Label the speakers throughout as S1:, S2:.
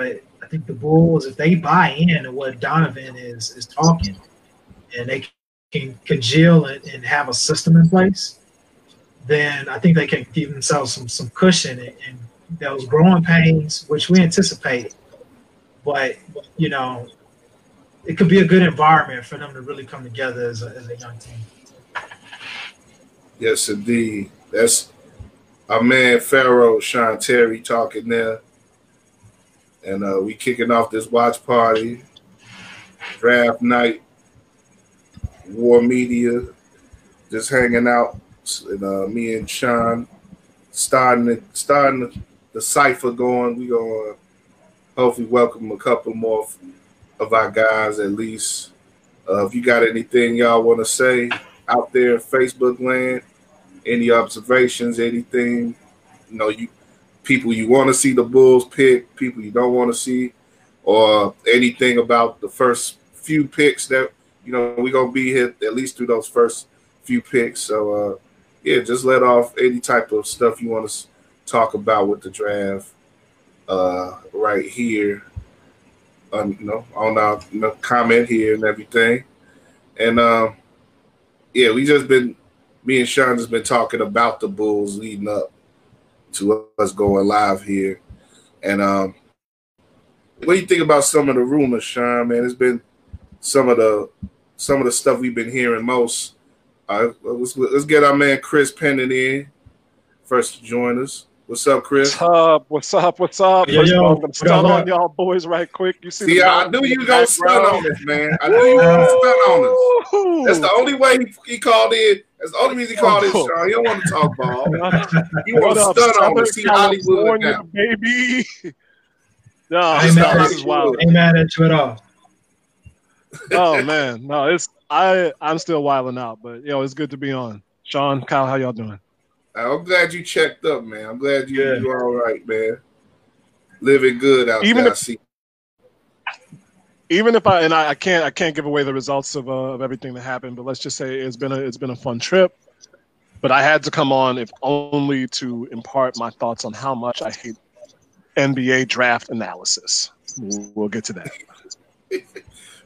S1: but I think the Bulls, if they buy in to what Donovan is is talking, and they can congeal and, have a system in place, then I think they can give themselves some some cushion and, and those growing pains, which we anticipated. But you know, it could be a good environment for them to really come together as a, as a young team.
S2: Yes, indeed. That's our man Pharaoh Sean Terry talking there. And uh, we kicking off this watch party, draft night, war media, just hanging out. And uh, me and Sean starting the, starting the, cipher going. We gonna hopefully welcome a couple more of our guys at least. Uh, if you got anything y'all want to say out there in Facebook land, any observations, anything, you know, you people you want to see the Bulls pick, people you don't want to see, or anything about the first few picks that you know we're gonna be here at least through those first few picks. So uh, yeah, just let off any type of stuff you want to talk about with the draft uh, right here. On, you know, on our you know, comment here and everything, and um, yeah, we just been me and Sean has been talking about the Bulls leading up to us going live here. And um, what do you think about some of the rumors, Sean? Man, it's been some of the some of the stuff we've been hearing most. Uh, let's, let's get our man Chris Pennant in first to join us. What's up, Chris?
S3: What's up? What's up? What's up?
S1: Yo, yo,
S3: I'm gonna stun on y'all boys right quick. You see?
S2: See, I knew you gonna stun on us, man. I knew you gonna stun on us. That's the only way he, he called in. That's the only reason he called in,
S3: Oh.
S2: Sean. He don't want to talk ball. He want to
S3: up,
S2: stun on
S3: Southern
S2: us. See Hollywood
S3: California,
S2: now.
S3: baby? No,
S1: I
S3: this
S1: ain't mad at
S3: is
S1: you.
S3: wild.
S1: Ain't mad at you at all.
S3: Oh man, no, it's I. I'm still wilding out, but you know it's good to be on. Sean, Kyle, how y'all doing?
S2: I'm glad you checked up, man. I'm glad you
S1: Yeah.
S2: you all right, man. Living good out
S3: Even
S2: there.
S3: if-
S2: I see.
S3: Even if I and I, I can't I can't give away the results of uh, of everything that happened, but let's just say it's been a it's been a fun trip. But I had to come on if only to impart my thoughts on how much I hate NBA draft analysis. We'll, get to that.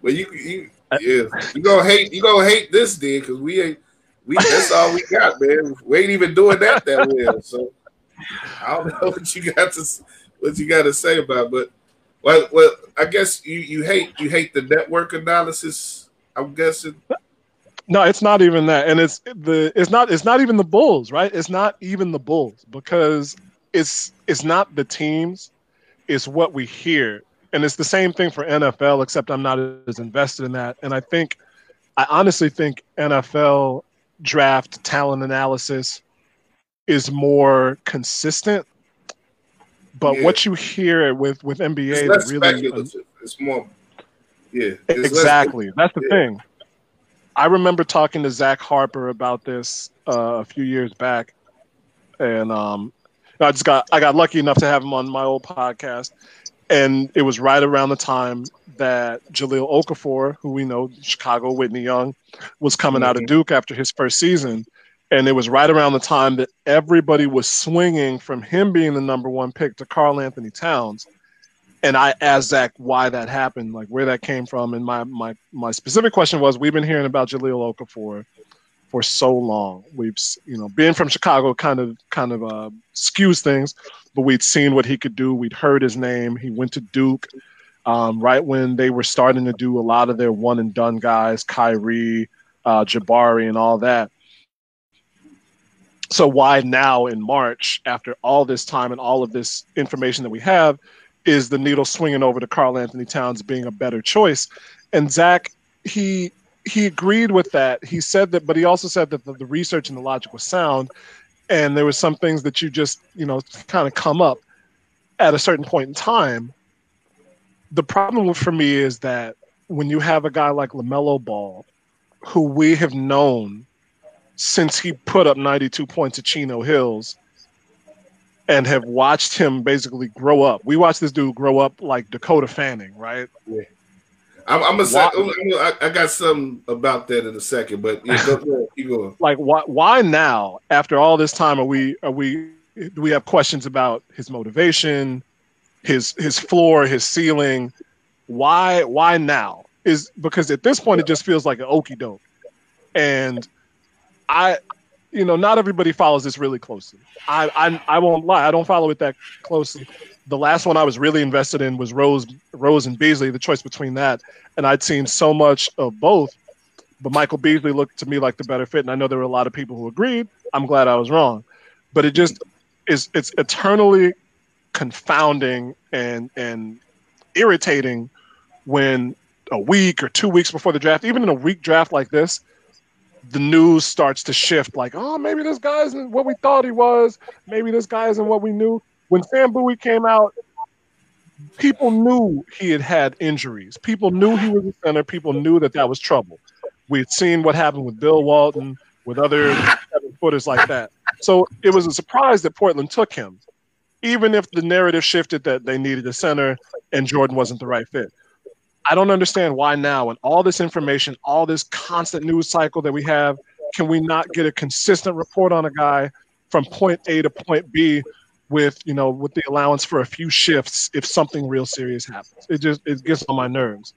S2: Well, you you yeah, you gonna hate you gonna hate this then because we ain't we that's all we got, man. We ain't even doing that that well. So I don't know what you got to what you got to say about, it, but well, well, I guess you you hate you hate the network analysis. I'm guessing.
S3: No, it's not even that, and it's the it's not it's not even the Bulls, right? It's not even the Bulls because it's it's not the teams, it's what we hear, and it's the same thing for NFL, except I'm not as invested in that. And I think, I honestly think NFL draft talent analysis is more consistent. But
S2: Yeah.
S3: what you hear with with NBA,
S2: It's
S3: really
S2: speculative. It's more. Yeah, it's
S3: exactly. That's the
S2: yeah.
S3: thing. I remember talking to Zach Harper about this uh, a few years back, and um, I just got I got lucky enough to have him on my old podcast, and it was right around the time that Jahlil Okafor, who we know, Chicago Whitney Young, was coming out of Duke after his first season, and it was right around the time that everybody was swinging from him being the number one pick to Karl-Anthony Towns and I asked Zach why that happened, like where that came from, and my my my specific question was: We've been hearing about Jahlil Okafor for so long. We've you know being from Chicago kind of kind of uh, skews things, but we'd seen what he could do. We'd heard his name. He went to Duke um, right when they were starting to do a lot of their one and done guys, Kyrie, uh, Jabari, and all that. So why now in March, after all this time and all of this information that we have? is the needle swinging over to Karl-Anthony Towns being a better choice. And Zach, he he agreed with that. He said that, but he also said that the, the research and the logic was sound, and there were some things that you just you know kind of come up at a certain point in time. The problem for me is that when you have a guy like Lamelo Ball, who we have known since he put up 92 points at Chino Hills and have watched him basically grow up. We watched this dude grow up like Dakota Fanning, right?
S2: I'm, I'm gonna say
S3: Why- oh,
S2: I, I got something about that in a second, but yeah, go, go, you go.
S3: Like why why now after all this time are we are we do we have questions about his motivation, his his floor, his ceiling. Why why now? Is because at this point it just feels like an okey doke. And I you know, not everybody follows this really closely. I, I I won't lie, I don't follow it that closely. The last one I was really invested in was Rose Rose and Beasley, the choice between that. And I'd seen so much of both, but Michael Beasley looked to me like the better fit. And I know there were a lot of people who agreed. I'm glad I was wrong. But it just is it's eternally confounding and and irritating when a week or two weeks before the draft, even in a week draft like this, the news starts to shift like, oh, maybe this guy isn't what we thought he was. Maybe this guy isn't what we knew. When Sam Bowie came out, people knew he had had injuries. People knew he was a center. People knew that that was trouble. We'd seen what happened with Bill Walton, with other seven footers like that. So it was a surprise that Portland took him, even if the narrative shifted that they needed a center and Jordan wasn't the right fit. I don't understand why now, and all this information, all this constant news cycle that we have, can we not get a consistent report on a guy from point A to point B with you know with the allowance for a few shifts if something real serious happens? It just it gets on my nerves.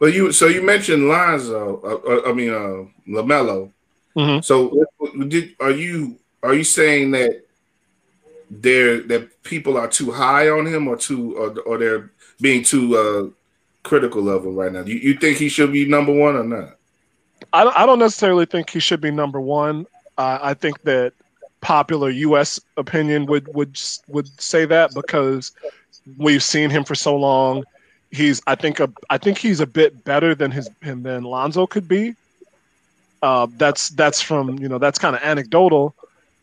S2: But you so you mentioned Lonzo, uh, uh I mean uh, Lamelo. Mm-hmm. So did, are you are you saying that there that people are too high on him or too or, or they're being too uh, critical of him right now? You, you think he should be number one or not?
S3: I, I don't necessarily think he should be number one. Uh, I think that popular U.S. opinion would would would say that because we've seen him for so long. He's I think a I think he's a bit better than his than Lonzo could be. Uh, that's that's from you know that's kind of anecdotal,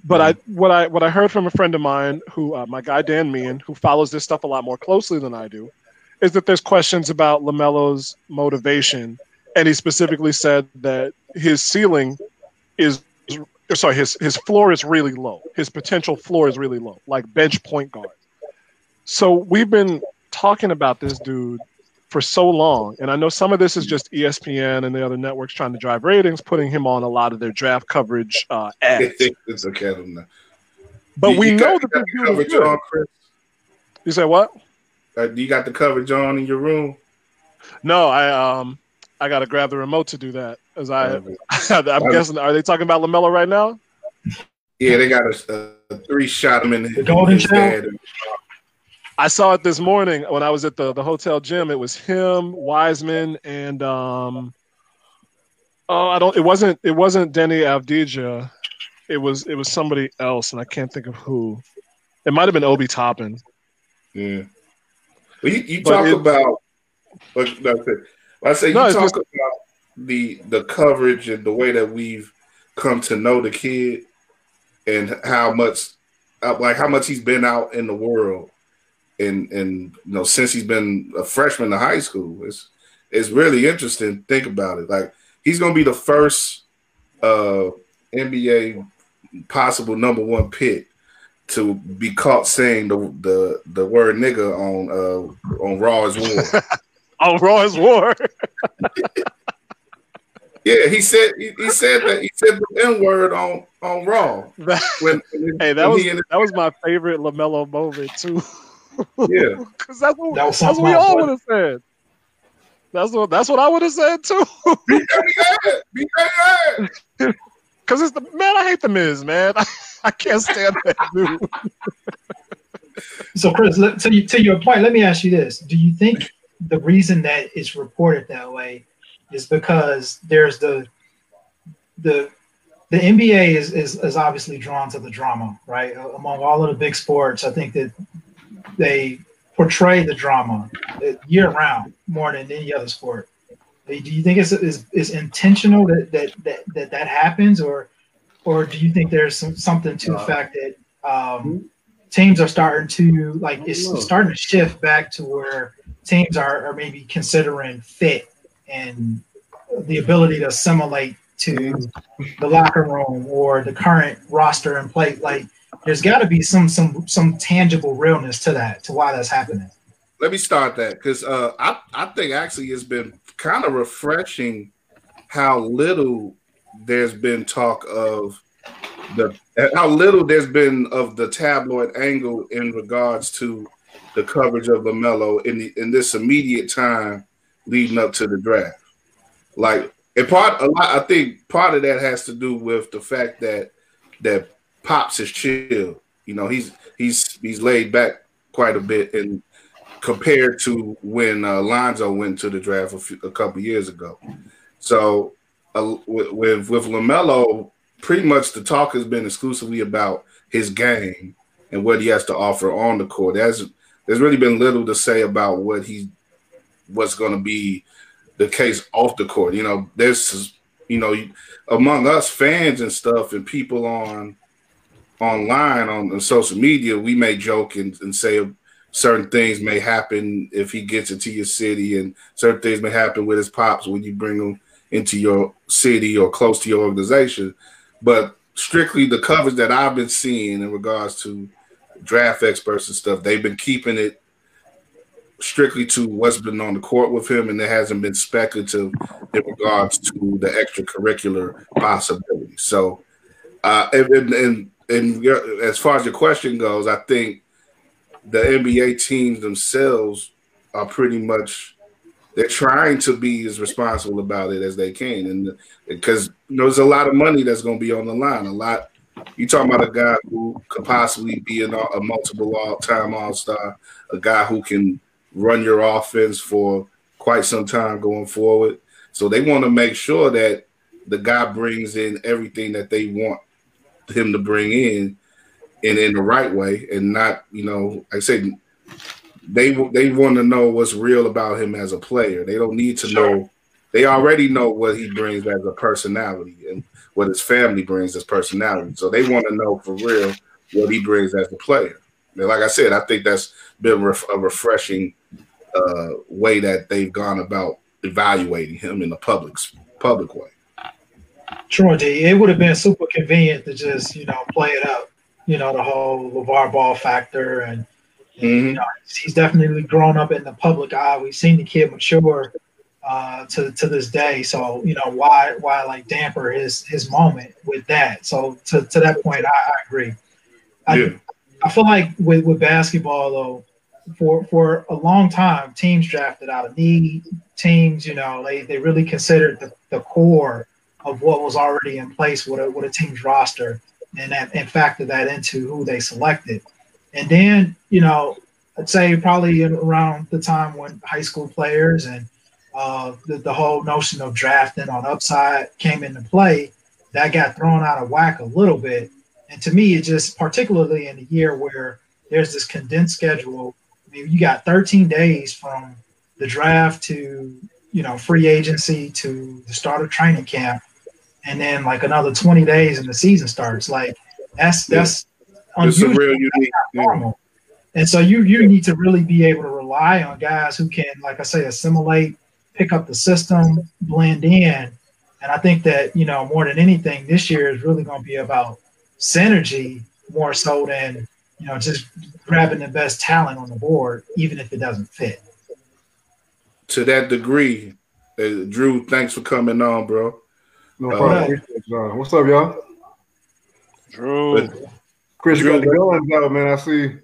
S3: but I what I what I heard from a friend of mine who uh, my guy Dan Meehan who follows this stuff a lot more closely than I do is that there's questions about LaMelo's motivation. And he specifically said that his ceiling is sorry, his, his floor is really low. His potential floor is really low, like bench point guard. So we've been talking about this dude for so long. And I know some of this is just ESPN and the other networks trying to drive ratings, putting him on a lot of their draft coverage uh, ads.
S2: it's okay.
S3: But you, we you know got, that the dude is good. On, you say what?
S2: Uh, you got the coverage on in your room?
S3: No, I um I got to grab the remote to do that. As I, I'm guessing, are they talking about Lamelo right now?
S2: Yeah, they got a, a three shot him in the,
S1: the golden child.
S3: I saw it this morning when I was at the the hotel gym. It was him, Wiseman, and um. Oh, I don't. It wasn't. It wasn't Deni Avdija. It was. It was somebody else, and I can't think of who. It might have been Obi Toppin.
S2: Yeah. Well, you, you talk it, about, it. I say no, you talk just, about the the coverage and the way that we've come to know the kid and how much, uh, like how much he's been out in the world, and and you know since he's been a freshman in high school, it's it's really interesting. Think about it. Like he's gonna be the first uh, NBA possible number one pick to be caught saying the the, the word nigga on uh on Raw is War.
S3: on Raw is War.
S2: yeah, he said he, he, said that he said the N word on on Raw.
S3: when, when, hey, that was that was my favorite Lamelo moment too.
S2: yeah,
S3: because that's what, that that's what we all would have said. That's what that's what I would have said too.
S2: Be Be
S3: Because it's the man. I hate the Miz, man. I can't stand that dude.
S1: so, Chris, to, to your point, let me ask you this: Do you think the reason that it's reported that way is because there's the the the NBA is, is, is obviously drawn to the drama, right? Among all of the big sports, I think that they portray the drama uh, year round more than any other sport. Do you think it's, is, is intentional that, that, that, that, that happens or or do you think there's some, something to the uh, fact that um, teams are starting to like it's starting to shift back to where teams are, are maybe considering fit and the ability to assimilate to the locker room or the current roster and play. Like there's got to be some some some tangible realness to that to why that's happening.
S2: Let me start that because uh, I, I think actually it's been kind of refreshing how little there's been talk of the how little there's been of the tabloid angle in regards to the coverage of LaMelo in the in this immediate time leading up to the draft. Like, and part a lot, I think part of that has to do with the fact that that Pops is chill. You know, he's he's he's laid back quite a bit, and compared to when uh, Lonzo went to the draft a, few, a couple years ago. So uh, with, with with Lamelo, pretty much the talk has been exclusively about his game and what he has to offer on the court. There's there's really been little to say about what he what's going to be the case off the court. You know, there's you know among us fans and stuff and people on online on, on social media, we may joke and, and say certain things may happen if he gets into your city, and certain things may happen with his pops when you bring him into your city or close to your organization. But strictly the coverage that I've been seeing in regards to draft experts and stuff, they've been keeping it strictly to what's been on the court with him, and there hasn't been speculative in regards to the extracurricular possibilities. So, uh, and, and, and as far as your question goes, I think the NBA teams themselves are pretty much they're trying to be as responsible about it as they can, and because there's a lot of money that's going to be on the line. A lot. You talking about a guy who could possibly be an, a multiple all-time All-Star, a guy who can run your offense for quite some time going forward. So they want to make sure that the guy brings in everything that they want him to bring in and in the right way and not, you know, I said they they want to know what's real about him as a player. They don't need to sure. know. They already know what he brings as a personality and what his family brings as personality. So they want to know for real what he brings as a player. And like I said, I think that's been a refreshing uh, way that they've gone about evaluating him in the public public way.
S1: True, D. It would have been super convenient to just you know play it up you know, the whole LeVar Ball factor. And, and mm-hmm. you know, he's definitely grown up in the public eye. We've seen the kid mature uh, to, to this day. So, you know, why, why like damper his, his moment with that? So to, to that point, I, I agree. I, yeah. I feel like with, with basketball though, for, for a long time, teams drafted out of need. Teams, you know, they, they really considered the, the core of what was already in place with a, with a team's roster and that, and factor that into who they selected. And then, you know, I'd say probably around the time when high school players and uh, the, the whole notion of drafting on upside came into play, that got thrown out of whack a little bit. And to me, it just, particularly in a year where there's this condensed schedule, I mean, you got 13 days from the draft to, you know, free agency to the start of training camp and then like another 20 days and the season starts. Like that's that's yeah. unusual. real unique. normal. And so you you need to really be able to rely on guys who can, like I say, assimilate, pick up the system, blend in. And I think that, you know, more than anything, this year is really going to be about synergy more so than, you know, just grabbing the best talent on the board, even if it doesn't fit.
S2: To that degree, uh, Drew, thanks for coming on, bro.
S4: No problem. Uh, What's up, y'all?
S3: Drew.
S4: Chris Drew, got the guns out, man. I see.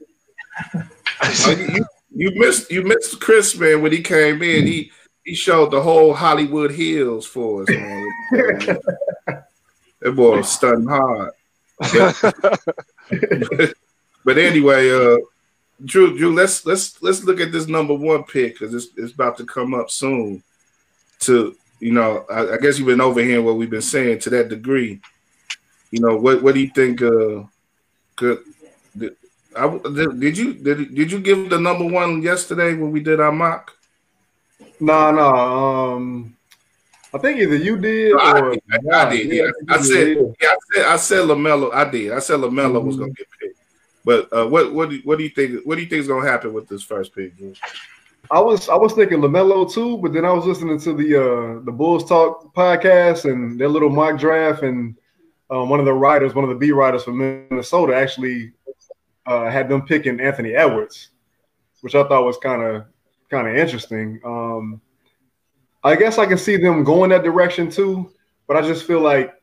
S2: Oh, you, you missed you missed Chris, man, when he came in. He he showed the whole Hollywood Hills for us, man. that boy was stunning hard. But, but anyway, uh, Drew, Drew, let's let's let's look at this number one pick because it's it's about to come up soon. To you know, I, I, guess you've been overhearing what we've been saying to that degree. You know, what what do you think? Uh, could did, I, did you did, did you give the number one yesterday when we did our mock?
S4: No, no. Um, I think either you did no, or I
S2: did. I, did yeah. I, said, yeah, I said, I said Lamelo. I did. I said Lamelo mm-hmm. was gonna get picked. But uh, what what do, what do you think? What do you think is gonna happen with this first pick?
S4: I was I was thinking Lamelo too, but then I was listening to the uh, the Bulls Talk podcast and their little mock draft, and um, one of the writers, one of the B writers from Minnesota, actually uh, had them picking Anthony Edwards, which I thought was kind of kind of interesting. Um, I guess I can see them going that direction too, but I just feel like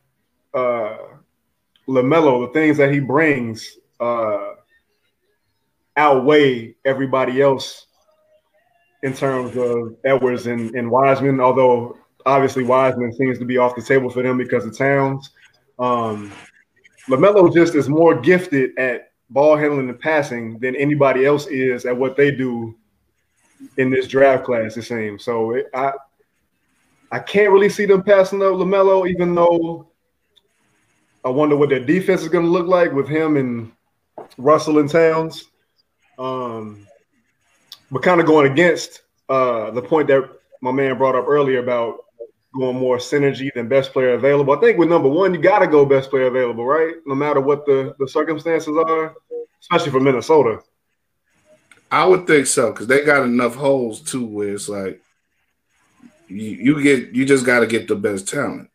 S4: uh, Lamelo, the things that he brings, uh, outweigh everybody else in terms of Edwards and, and Wiseman, although obviously Wiseman seems to be off the table for them because of Towns. Um, LaMelo just is more gifted at ball handling and passing than anybody else is at what they do in this draft class, it seems. So it, I I can't really see them passing up LaMelo, even though I wonder what their defense is going to look like with him and Russell and Towns. Um, but kind of going against uh, the point that my man brought up earlier about going more synergy than best player available. I think with number one, you got to go best player available, right? No matter what the, the circumstances are, especially for Minnesota.
S2: I would think so because they got enough holes too, where it's like you, you get you just got to get the best talent,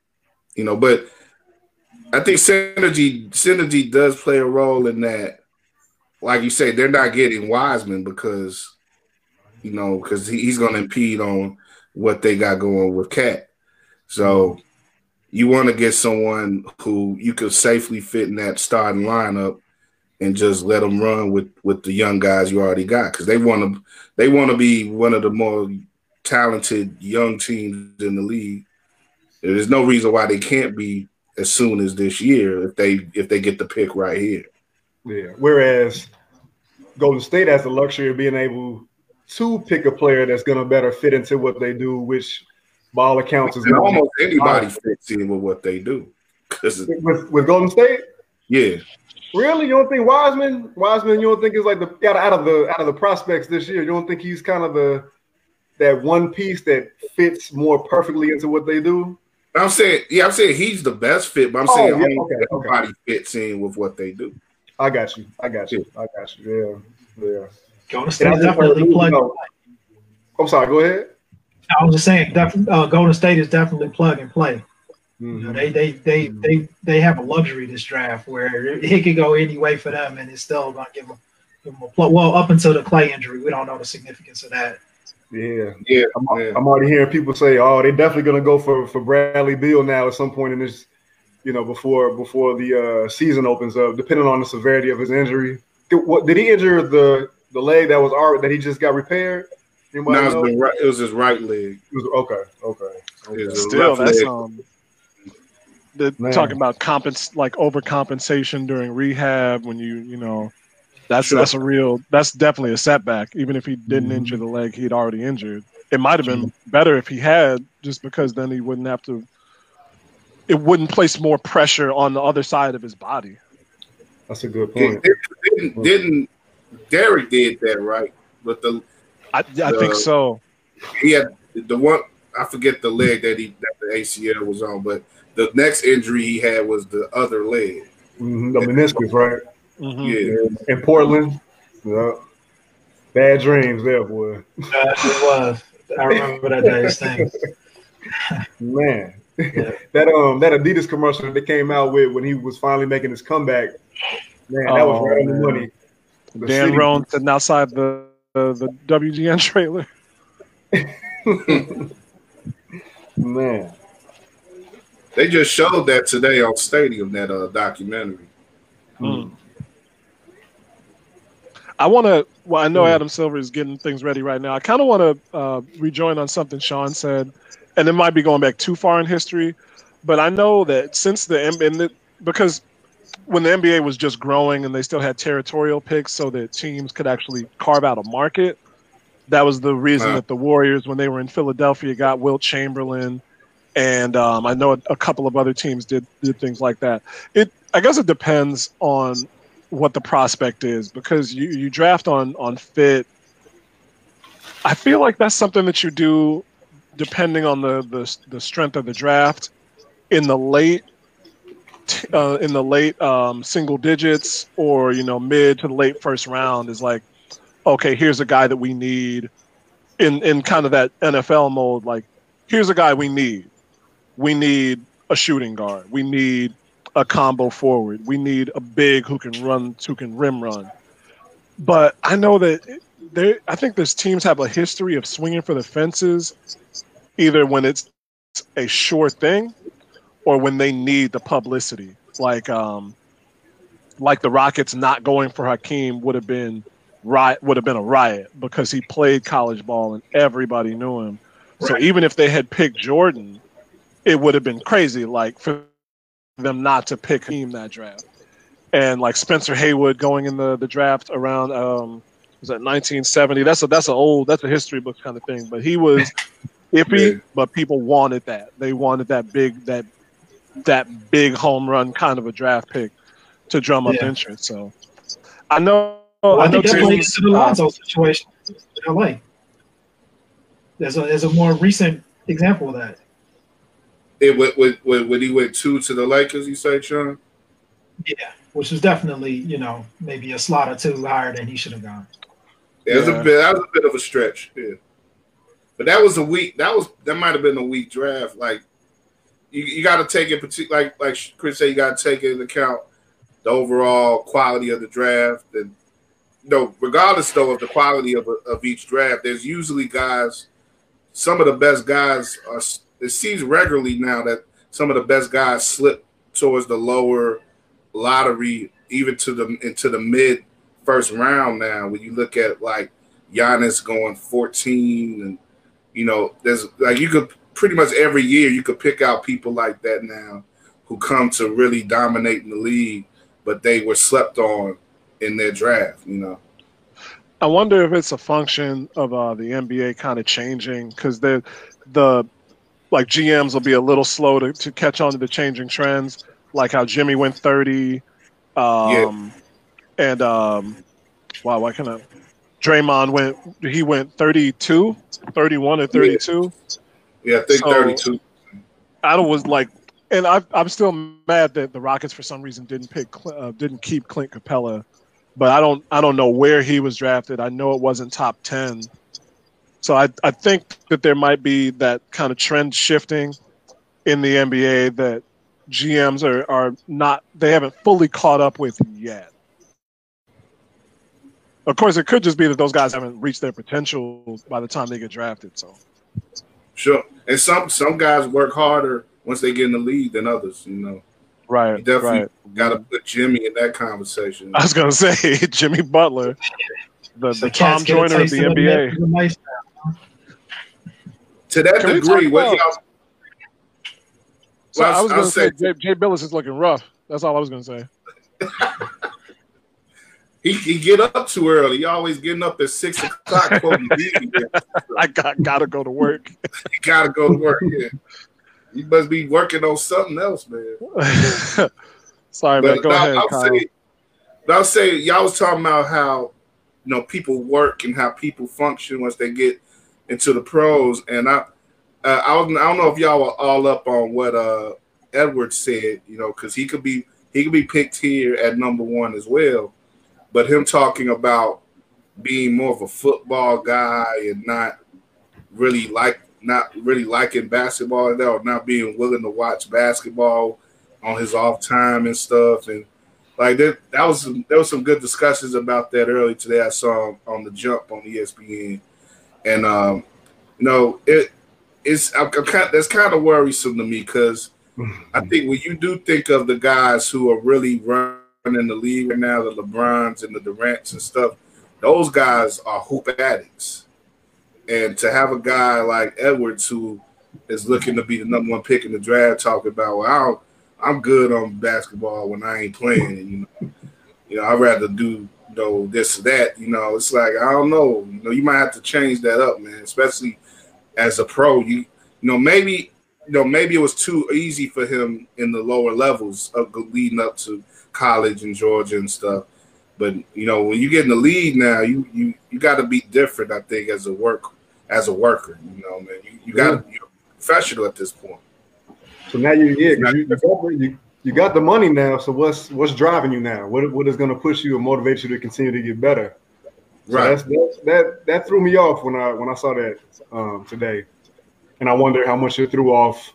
S2: you know. But I think synergy synergy does play a role in that. Like you say, they're not getting Wiseman because you know because he, he's going to impede on what they got going with KAT. So you want to get someone who you could safely fit in that starting lineup and just let them run with with the young guys you already got because they want to they want to be one of the more talented young teams in the league. There's no reason why they can't be as soon as this year if they if they get the pick right here.
S4: Yeah. Whereas Golden State has the luxury of being able to pick a player that's going to better fit into what they do, which by all accounts is
S2: almost anybody fits in with what they do. Because
S4: with, with Golden State,
S2: yeah.
S4: Really, you don't think Wiseman? Wiseman, you don't think is like the out, out of the out of the prospects this year? You don't think he's kind of the that one piece that fits more perfectly into what they do?
S2: I'm saying, yeah, I'm saying he's the best fit, but I'm
S4: Oh,
S2: saying
S4: yeah,
S2: almost
S4: okay,
S2: everybody fits in with what they do.
S4: I got you. I got you. I got you. Yeah, yeah.
S1: Golden State is definitely
S4: Purdue,
S1: plug.
S4: I'm sorry. Go ahead.
S1: I was just saying, def- uh, Golden State is definitely plug and play. You know,
S4: Mhm.
S1: they they they they they have a luxury this draft where it could go any way for them, and it's still going to give them, give them a plug. Well, up until the Clay injury, we don't know the significance of that.
S4: Yeah.
S2: Yeah,
S4: I'm,
S2: yeah.
S4: I'm already hearing people say, "Oh, they're definitely going to go for for Bradley Beal now at some point in this, you know, before before the uh, season opens up, depending on the severity of his injury." Did, what, did he injure the the leg that was already that he just got repaired? Anybody
S2: No, it was, the right, it was his right leg.
S4: It was- okay, okay, okay.
S2: It was a
S3: Still, that's
S2: leg.
S3: um, the talking about compens like overcompensation during rehab when you you know that's
S2: Sure.
S3: that's a real that's definitely a setback. Even if he didn't
S4: Mhm.
S3: injure the leg he'd already injured, it might have been better if he had, just because then he wouldn't have to. It wouldn't place more pressure on the other side of his body.
S4: That's a good
S2: Didn't,
S4: point.
S2: didn't, didn't Derrick did that right? But the
S3: I, I think
S2: Uh,
S3: so.
S2: he had the one I forget the leg that he that the ACL was on, but the next injury he had was the other leg.
S4: Mhm, The meniscus, right?
S3: Mhm.
S2: Yeah,
S4: In Portland. Yeah. Bad dreams there, boy.
S1: Uh, it was. I remember that day's thing.
S4: Man.
S1: Yeah.
S4: that um that Adidas commercial that they came out with when he was finally making his comeback. Man, that was
S3: Oh,
S4: right on the money. The
S3: Dan
S4: city-
S3: Roan sitting outside the the, WGN trailer.
S4: Man.
S2: they just showed that today on Stadium that uh, documentary.
S3: Mm. I want to. Well, I know
S4: Hmm.
S3: Adam Silver is getting things ready right now. I kind of want to uh, rejoin on something Sean said, and it might be going back too far in history, but I know that since the and the, because when the NBA was just growing and they still had territorial picks, so that teams could actually carve out a market. That was the reason
S2: Wow.
S3: that the Warriors, when they were in Philadelphia, got Wilt Chamberlain, and um, I know a, a couple of other teams did did things like that. It I guess it depends on what the prospect is because you, you draft on on fit. I feel like that's something that you do depending on the the, the strength of the draft in the late t- uh, in the late um, single digits or you know mid to the late first round is like okay here's a guy that we need in in kind of that NFL mode like here's a guy we need we need a shooting guard we need a combo forward. We need a big who can run, who can rim run. But I know that there. I think there's teams have a history of swinging for the fences, either when it's a sure thing, or when they need the publicity. Like, um, like the Rockets not going for Hakeem would have been riot would have been a riot because he played college ball and everybody knew him. Right. So even if they had picked Jordan, it would have been crazy, like for them not to pick him that draft. And like Spencer Haywood going in the, the draft around um was that 1970? That's a that's an old that's a history book kind of thing. But he was iffy, yeah. but people wanted that. They wanted that big that that big home run kind of a draft pick to drum up yeah. interest. So I know.
S1: Well, I, I think that plays to the Lonzo situation in LA. There's a there's a more recent example of that.
S2: It went when, when he went two to the Lakers, you say, Sean?
S1: Yeah, which was definitely you know maybe a slot or two higher than he should have gone.
S2: Yeah, yeah. Was a bit, that was a bit of a stretch. Yeah, but that was a weak. That was that might have been a weak draft. Like you, you got to take it. Like like Chris said, you got to take into account the overall quality of the draft and you know, regardless though of the quality of, of each draft, there's usually guys. Some of the best guys are. It seems regularly now that some of the best guys slip towards the lower lottery, even to the into the mid first round. Now, when you look at like Giannis going 14, and you know, there's like you could pretty much every year you could pick out people like that now who come to really dominate in the league but they were slept on in their draft. You know.
S3: I wonder if it's a function of uh, the NBA kind of changing because the the like GMs will be a little slow to, to catch on to the changing trends, like how Jimmy went thirty, um, yeah. and um, wow, why can I? Draymond went he went 32, 31 or 32.
S2: Yeah, yeah I think so, 32.
S3: I was like and i am still mad that the Rockets for some reason didn't pick uh, didn't keep Clint Capela, but I don't I don't know where he was drafted. I know it wasn't top ten, so I I think that there might be that kind of trend shifting in the NBA that GMs are are not they haven't fully caught up with yet. Of course, it could just be that those guys haven't reached their potential by the time they get drafted. So,
S2: sure, and some some guys work harder once they get in the league than others, you know.
S3: Right.
S2: You definitely
S3: right.
S2: got to put Jimmy in that conversation.
S3: I was gonna say Jimmy Butler, the, the Tom Joyner of the NBA.
S2: To that Can degree, what y'all?
S3: So well, I was, gonna say, say Jay, Jay Bilas is looking rough. That's all I was gonna say.
S2: he, he get up too early. He always getting up at six o'clock.
S3: I got gotta go to work.
S2: gotta go to work. Yeah. You must be working on something else, man.
S3: Sorry, but man. Go ahead, I'll Kyle.
S2: Say, I'll say y'all was talking about how you know people work and how people function once they get into the pros, and I, uh, I, was, I don't know if y'all were all up on what uh Edwards said, you know, because he could be he could be picked here at number one as well, but him talking about being more of a football guy and not really like not really liking basketball at all, not being willing to watch basketball on his off time and stuff. And like that, that was some, there was some good discussions about that early today. I saw on the jump on ESPN, and um, you know it it's I'm, I'm kind, that's kind of worrisome to me because I think when you do think of the guys who are really running the league right now, the LeBrons and the Durants and stuff, those guys are hoop addicts. And to have a guy like Edwards who is looking to be the number one pick in the draft, talking about, well, I am good on basketball when I ain't playing, you know, you know, I'd rather do you know this or that. You know, it's like I don't know. You know, you might have to change that up, man. Especially as a pro, you you know maybe you know maybe it was too easy for him in the lower levels of leading up to college in Georgia and stuff. But you know, when you get in the lead now, you you you got to be different. I think as a work as a worker. You know, man, you, you got to be professional at this point.
S4: So now you yeah, you, you, you got the money now. So what's what's driving you now? What what is going to push you and motivate you to continue to get better? So right. That's, that's, that that threw me off when I when I saw that um, today, and I wonder how much it threw off,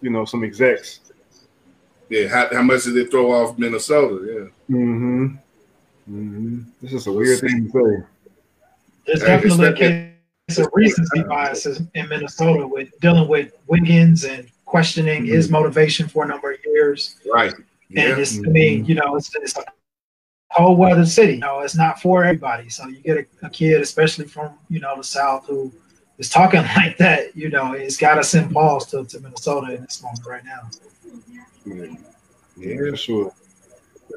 S4: you know, some execs.
S2: Yeah, how, how much did it throw off Minnesota? Yeah.
S4: Mm-hmm. Mm-hmm. This is a weird thing to say.
S1: There's definitely a case some recency biases in Minnesota with dealing with Wiggins and questioning mm-hmm. his motivation for a number of years.
S2: Right.
S1: And it's, I mean, you know, it's, it's a cold weather city. You know, it's not for everybody. So you get a, a kid, especially from you know the South, who is talking like that. You know, it's got to send balls to, to Minnesota in this moment right now.
S2: Yeah,
S4: Yeah, sure.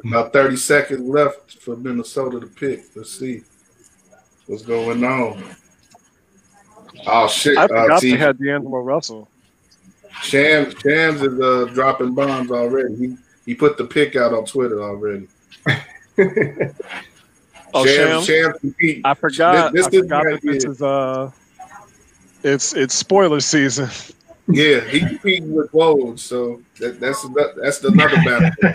S2: about 30 seconds left for Minnesota to pick. Let's see what's going on. Oh shit!
S3: I
S2: Uh,
S3: forgot
S2: T-
S3: they had D'Angelo Russell.
S2: Shams Shams is uh, dropping bombs already. He he put the pick out on Twitter already.
S3: Oh,
S2: Shams,
S3: Shams?
S2: Shams.
S3: I forgot.
S2: This- this is
S3: forgot
S2: right
S3: that this
S2: here.
S3: is uh, it's it's spoiler season.
S2: Yeah, he competing with Woj, so that, that's that's another battle.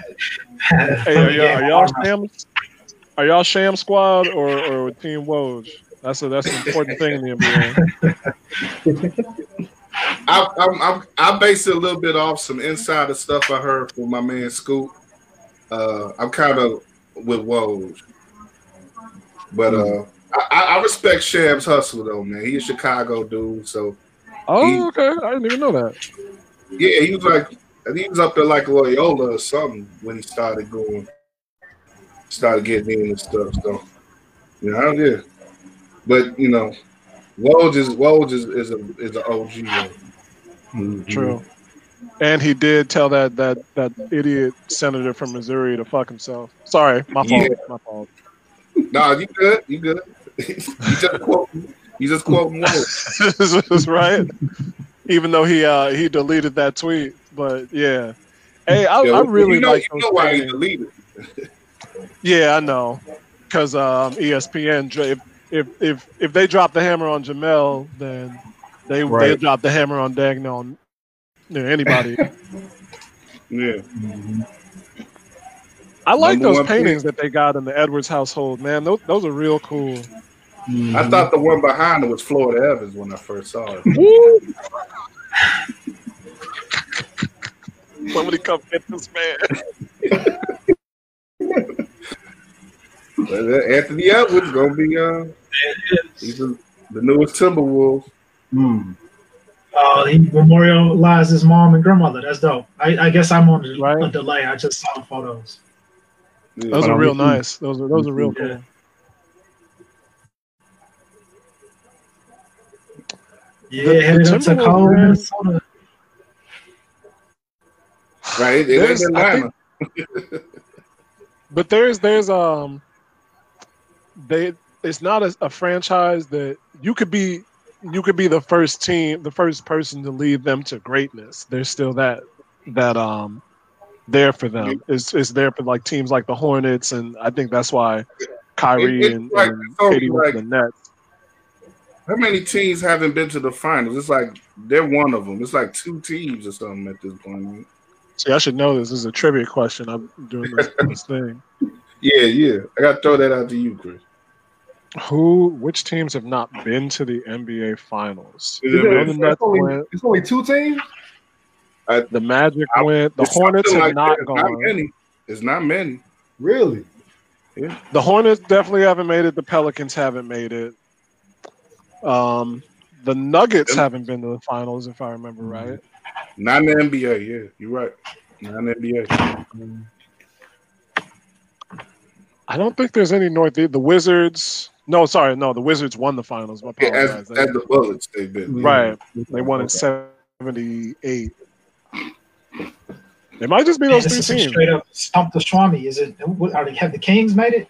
S3: Hey, are y'all, are y'all sham? Are y'all sham squad or or team Woj? That's a that's an important thing in the NBA.
S2: I, I'm, I'm I base it a little bit off some insider stuff I heard from my man Scoop. Uh, I'm kind of with Woj, but uh, I, I respect Shams' hustle though, man. He's a Chicago dude, so
S3: Oh, okay. I didn't even know that.
S2: yeah, he was like he was up there like Loyola or something when he started going, started getting in and stuff. So yeah, you know, yeah. But you know, Woj is Woj is, is a is an OG. though.
S4: Mhm.
S3: True. And he did tell that that that idiot senator from Missouri to fuck himself. Sorry, my fault.
S2: Yeah.
S3: My fault.
S2: Nah, you good? You good? you just quote. You just quoting Woj.
S3: this is right. Even though he uh he deleted that tweet, but yeah. Hey, I,
S2: Yeah,
S3: I really
S2: you know,
S3: like
S2: you know why he deleted.
S3: Yeah, I know. Because um, ESPN, if, if if if they drop the hammer on Jemele, then they they drop the hammer on Dagnon on you know, anybody.
S2: Yeah,
S3: I like
S2: Number
S3: those
S2: one
S3: paintings that they got in the Edwards household, man. Those those are real cool.
S2: I thought the one behind it was Florida Evans when I first saw it.
S3: Somebody come get this man.
S2: But, uh, Anthony Edwards gonna be uh, he's the, the newest Timberwolves.
S4: Mm.
S1: Oh, he memorialized his mom and grandmother. That's dope. I, I guess I'm on a,
S3: Right.
S1: a delay. I just saw the photos.
S2: Yeah.
S3: Those
S4: But
S3: are real nice. Those are those are real
S1: Yeah.
S3: cool.
S1: Yeah,
S3: The- the
S1: headed up to
S3: Timberwolves,
S1: cold
S3: man.
S1: Minnesota.
S2: Right, it, it ain't
S3: There's- think- But there's there's um they it's not a, a franchise that you could be you could be the first team the first person to lead them to greatness. There's still that that um there for them. It's it's there for like teams like the Hornets and I think that's why Kyrie
S2: It-
S3: and,
S2: like-
S3: and Katie went to
S2: like-
S3: the Nets.
S2: How many teams haven't been to the finals? It's like they're one of them. It's like two teams or something at this point.
S3: See, I should know this. This is a trivia question. I'm doing this, this thing.
S2: Yeah, yeah. I got to throw that out to you, Chris.
S3: Who which teams have not been to the NBA finals?
S2: Is it-
S4: It's, only, it's only two teams.
S3: The Magic
S2: I-
S3: went. The Hornets
S2: something
S3: have
S2: like
S3: not
S2: that. It's Not many. It's not many.
S4: Really?
S3: The Hornets definitely haven't made it. The Pelicans haven't made it. Um, the Nuggets
S2: And-
S3: haven't been to the finals, if I remember right.
S2: Not in the NBA. Yeah, you're right. Not in the NBA.
S3: I don't think there's any North. The Wizards. No, sorry, no. The Wizards won the finals. I
S2: Yeah, as, as the Bullets, they've been.
S3: right, they won in '78. It might just be
S1: Man,
S3: those
S1: this
S3: three
S1: is
S3: teams.
S1: straight up stump the Swami. Is it? Are they, have the Kings made it?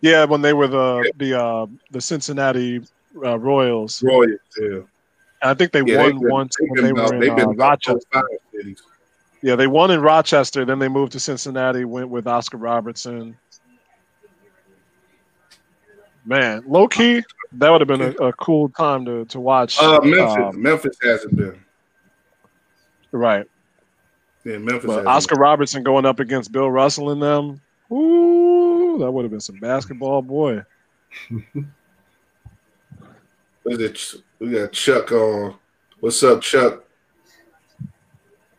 S3: Yeah, when they were the the uh, the Cincinnati uh, Royals.
S2: Royals, yeah.
S3: I think they
S2: Yeah,
S3: won
S2: they've been-
S3: once
S2: they've
S3: when
S2: been
S3: they
S2: about-
S3: were
S2: they've
S3: in
S2: been
S3: uh, Rochester. Yeah, they won in Rochester. Then they moved to Cincinnati. Went with Oscar Robertson. Man, low key, that would have been a, a cool time to to watch.
S2: Uh, Memphis.
S3: um,
S2: Memphis hasn't been.
S3: right,
S2: Yeah, Memphis.
S3: but Oscar Robertson going up against Bill Russell and them. Ooh, that would have been some basketball, boy.
S2: we got Chuck on. What's up, Chuck?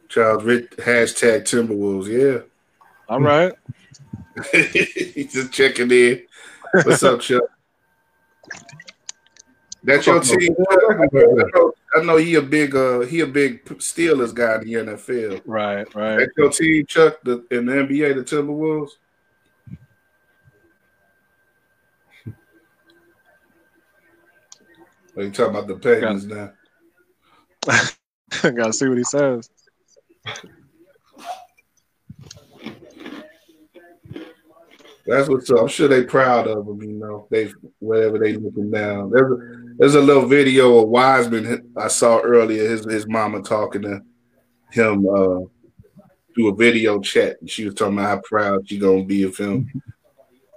S2: Charles Rich hashtag Timberwolves. Yeah.
S3: All right,
S2: He's just checking in. What's up, Chuck? That's your team. I know he a big uh he a big Steelers guy in the NFL.
S3: Right, right.
S2: That's your team, Chuck, the, in the NBA, the Timberwolves. Are you talking about the Pagans now?
S3: Gotta see what he says.
S2: That's what's up. I'm sure they proud of him, you know. They whatever they looking down. There's a, there's a little video of Wiseman I saw earlier. His his mama talking to him uh, through a video chat, and she was talking about how proud she gonna be of him.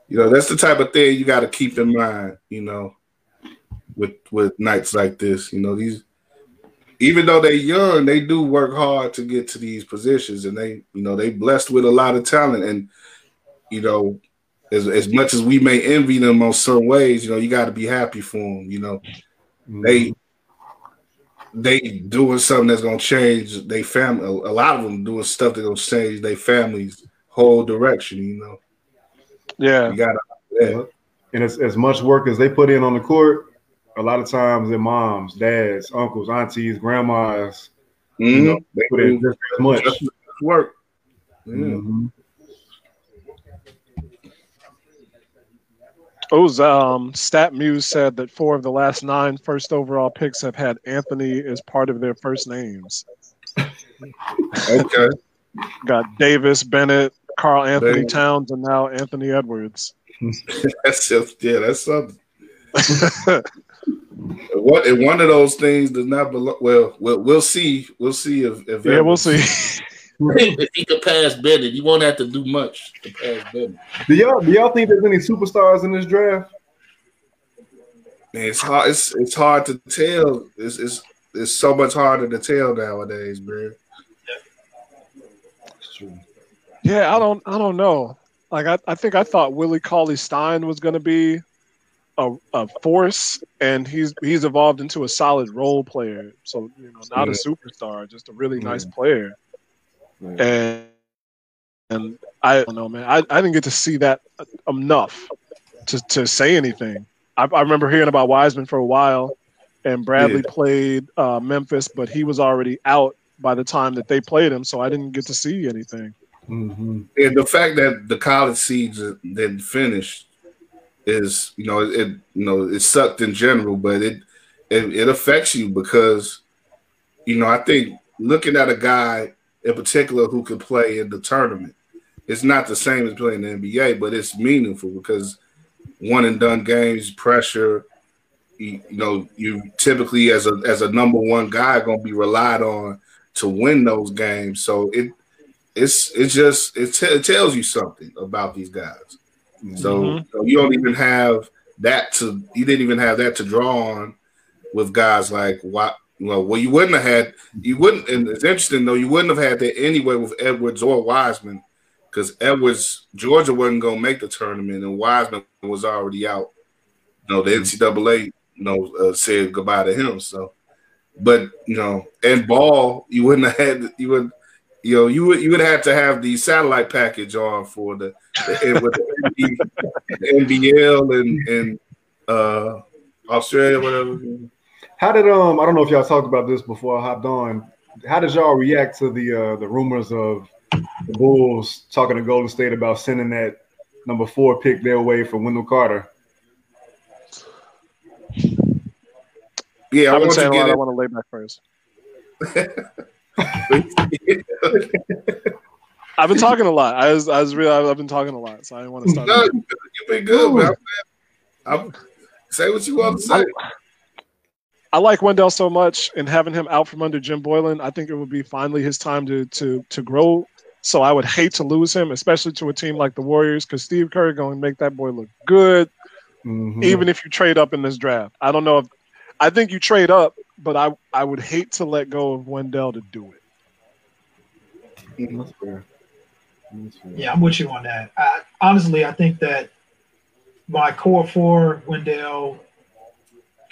S2: You know, that's the type of thing you got to keep in mind. You know, with with nights like this. You know, these even though they're young, they do work hard to get to these positions, and they you know they blessed with a lot of talent and you know as as much as we may envy them on certain ways, you know, you got to be happy for them. You know, mm-hmm. they they doing something that's gonna change their family. A lot of them doing stuff that's gonna change their family's whole direction. You know.
S3: Yeah.
S2: You gotta. Yeah.
S4: And as, as much work as they put in on the court, a lot of times their moms, dads, uncles, aunties, grandmas,
S2: mm-hmm. you know,
S4: they put in just as much
S2: work.
S4: Yeah. Mm-hmm.
S3: Oh, um, StatMuse said that four of the last nine first overall picks have had Anthony as part of their first names.
S2: okay.
S3: Got Davis, Bennett, Karl-Anthony Davis. Towns, and now Anthony Edwards.
S2: that's just, yeah, that's something. what if one of those things does not belong? Well, we'll, we'll see. We'll see if, if
S3: yeah, Edwards, we'll see.
S5: if he could pass Bennett, you won't have to do much to pass Bennett.
S4: Do y'all do y'all think there's any superstars in this draft?
S2: Man, it's hard. It's it's hard to tell. It's it's it's so much harder to tell nowadays, man.
S3: Yeah, I don't I don't know. Like I, I think I thought Willie Cauley Stein was gonna be a, a force and he's he's evolved into a solid role player. So, you know, not yeah. a superstar, just a really yeah. nice player. And and I don't know, man. I, I didn't get to see that enough to, to say anything. I, I remember hearing about Wiseman for a while, and Bradley yeah. played uh, Memphis, but he was already out by the time that they played him, so I didn't get to see anything.
S2: Mm-hmm. And the fact that the college season didn't finish is, you know, it you know it sucked in general, but it it, it affects you because, you know, I think looking at a guy in particular who could play in the tournament. It's not the same as playing the NBA, but it's meaningful because one and done games, pressure. You, you know, you typically as a as a number one guy going to be relied on to win those games. So it it's it's just it, t- it tells you something about these guys. Mm-hmm. So, so you don't even have that to you didn't even have that to draw on with guys like well, well, you wouldn't have had you wouldn't, and it's interesting though. You wouldn't have had that anyway with Edwards or Wiseman, because Edwards Georgia wasn't going to make the tournament, and Wiseman was already out. You know, the NCAA, you know, uh, said goodbye to him. So, but you know, and Ball, you wouldn't have had you would, you know, you would you would have to have the satellite package on for the, the with the, NBL and and uh, Australia, whatever.
S4: How did um I don't know if y'all talked about this before I hopped on. How did y'all react to the uh, the rumors of the Bulls talking to Golden State about sending that number four pick their way for Wendell Carter?
S2: Yeah,
S3: I've been saying a lot. It. I want to lay back first. I've been talking a lot. I was, I was really, I've been talking a lot, so I didn't want to stop.
S2: No, you've been good, man. I'm, say what you want to say. I,
S3: I like Wendell so much, and having him out from under Jim Boylen, I think it would be finally his time to to to grow. So I would hate to lose him, especially to a team like the Warriors, because Steve Kerr going to make that boy look good, mm-hmm. even if you trade up in this draft. I don't know if I think you trade up, but I I would hate to let go of Wendell to do
S1: it. That's fair. That's fair. Yeah, I'm with you on that. I, honestly, I think that my core four, Wendell,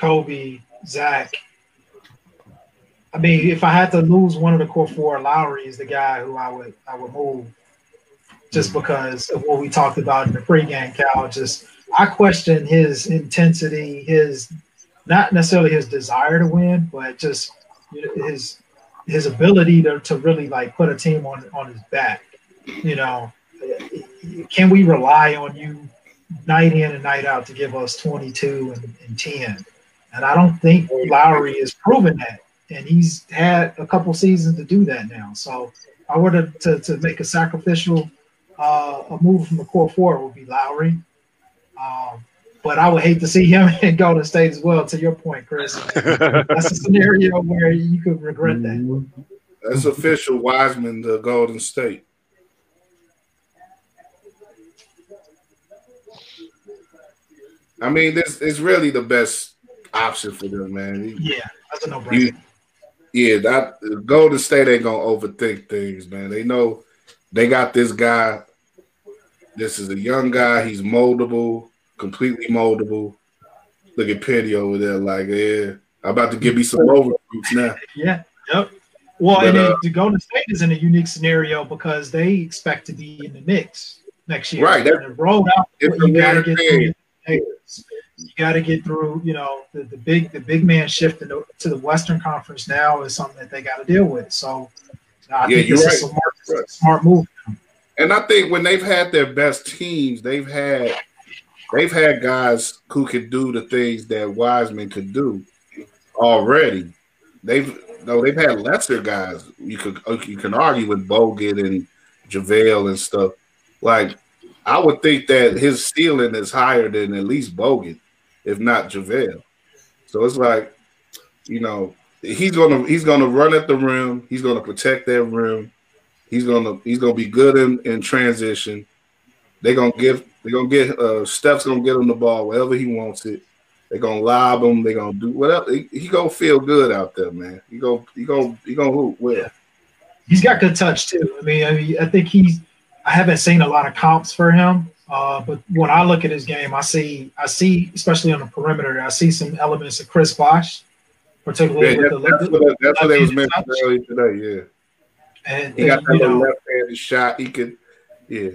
S1: Coby, Zach. I mean, if I had to lose one of the core four, Lauri is the guy who I would I would move, just mm. because of what we talked about in the pregame. Cal, just I question his intensity, his not necessarily his desire to win, but just his his ability to, to really like put a team on on his back. You know, can we rely on you night in and night out to give us 22 and, and 10? And I don't think Lauri is proven that. And he's had a couple seasons to do that now. So I were to, to, to make a sacrificial uh, a move from the core four would be Lauri. Um, but I would hate to see him in Golden State as well. To your point, Chris, that's a scenario where you could regret that.
S2: That's official. Wiseman to Golden State. I mean, this is really the best option for them, man.
S1: Yeah, that's a no-brainer.
S2: yeah, that Golden State ain't gonna overthink things, man. They know they got this guy. This is a young guy. He's moldable, completely moldable. Look at Penny over there, like, yeah, I'm about to give me some recruits now.
S1: Yeah, yep. Well, but, and uh, the Golden State is in a unique scenario because they expect to be in the mix next year.
S2: Right.
S1: They're rolled out. You got to get through. You got to get through. You know, the, the big the big man shift the, to the Western Conference now is something that they got to deal with. So, I
S2: yeah,
S1: think
S2: you're right.
S1: a smart, right. smart move.
S2: And I think when they've had their best teams, they've had they've had guys who could do the things that Wiseman could do already. They've no, they've had lesser guys. You could you can argue with Bogut and JaVale and stuff. Like I would think that his ceiling is higher than at least Bogut, if not JaVale. So it's like, you know, he's gonna he's gonna run at the rim. He's gonna protect that rim. He's gonna he's gonna be good in, in transition. They're gonna give they're gonna get uh Steph's gonna get him the ball wherever he wants it. They're gonna lob him. They're gonna do whatever. He, he gonna feel good out there, man. He go he go he gonna hoop well.
S1: He's got good touch too. I mean, I mean, I think he's. I haven't seen a lot of comps for him, uh, but when I look at his game, I see I see especially on the perimeter, I see some elements of Chris Bosh, particularly
S2: Yeah,
S1: with the
S2: that's what, that's what they was mentioning
S1: touch.
S2: earlier today. Yeah,
S1: And,
S2: he got that little left-handed shot. He could, yeah.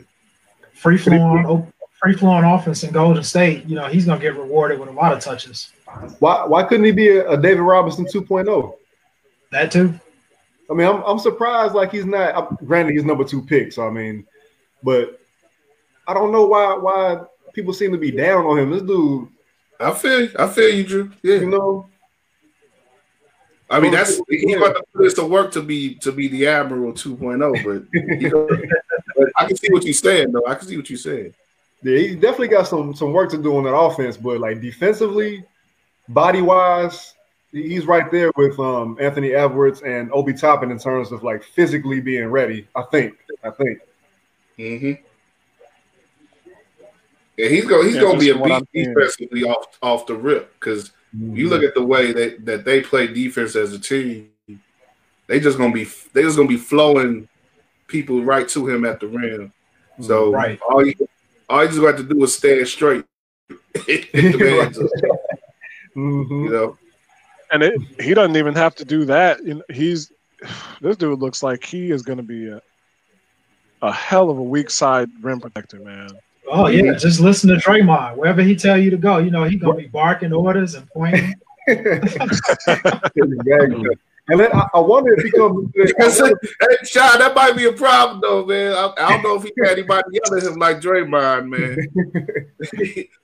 S1: free flowing, free flowing offense in Golden State. You know, he's gonna get rewarded with a lot of touches.
S4: Why why couldn't he be a, a David Robinson 2.0?
S1: That too.
S4: I mean, I'm I'm surprised like he's not. I'm, granted, he's number two pick, so I mean, but I don't know why why people seem to be down on him. This dude,
S2: I feel you. I feel you, Drew. Yeah,
S4: you know,
S2: I mean that's he's about to put this to work to be to be the Admiral 2.0, but, you know, but I can see what you're saying though. I can see what you're saying.
S4: yeah, he definitely got some some work to do on that offense. But like defensively, body wise, he's right there with um Anthony Edwards and Obi Toppin in terms of like physically being ready. I think. I think.
S2: Mm-hmm. Yeah, he's going he's
S3: Yeah,
S2: going to be a
S3: just what I'm
S2: beast defensively off off the rip because you look at the way that, that they play defense as a team, they just gonna be they just gonna be flowing people right to him at the rim. So
S1: Right.
S2: all you all you just got to do is stand straight. Hit the man just,
S4: Mhm.
S2: you know.
S3: and it, he doesn't even have to do that. You know, he's this dude looks like he is going to be a a hell of a weak side rim protector, man.
S1: Oh yeah, just listen to Draymond. Wherever he tell you to go, you know he gonna be barking orders and pointing.
S4: exactly. And then I, I wonder if he comes.
S2: Because, hey, Sean, that might be a problem though, man. I, I don't know if he got anybody yelling at him like Draymond, man.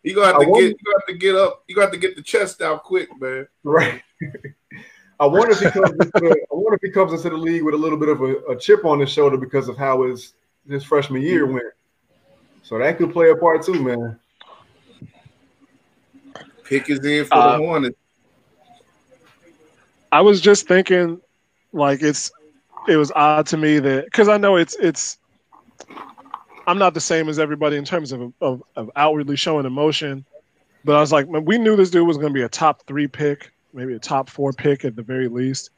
S2: you gonna have to
S4: wonder-
S2: get you gonna have to get up. You gonna have to get the chest out quick, man.
S4: Right. I wonder if he comes. Into the, I wonder if he comes into the league with a little bit of a, a chip on his shoulder because of how his his freshman year mm. went. So that could play a part too, man.
S2: Pick is in for
S3: Uh,
S2: the Hornets.
S3: I was just thinking, like it's it was odd to me that because I know it's it's I'm not the same as everybody in terms of, of of outwardly showing emotion, but I was like, man, we knew this dude was going to be a top three pick, maybe a top four pick at the very least,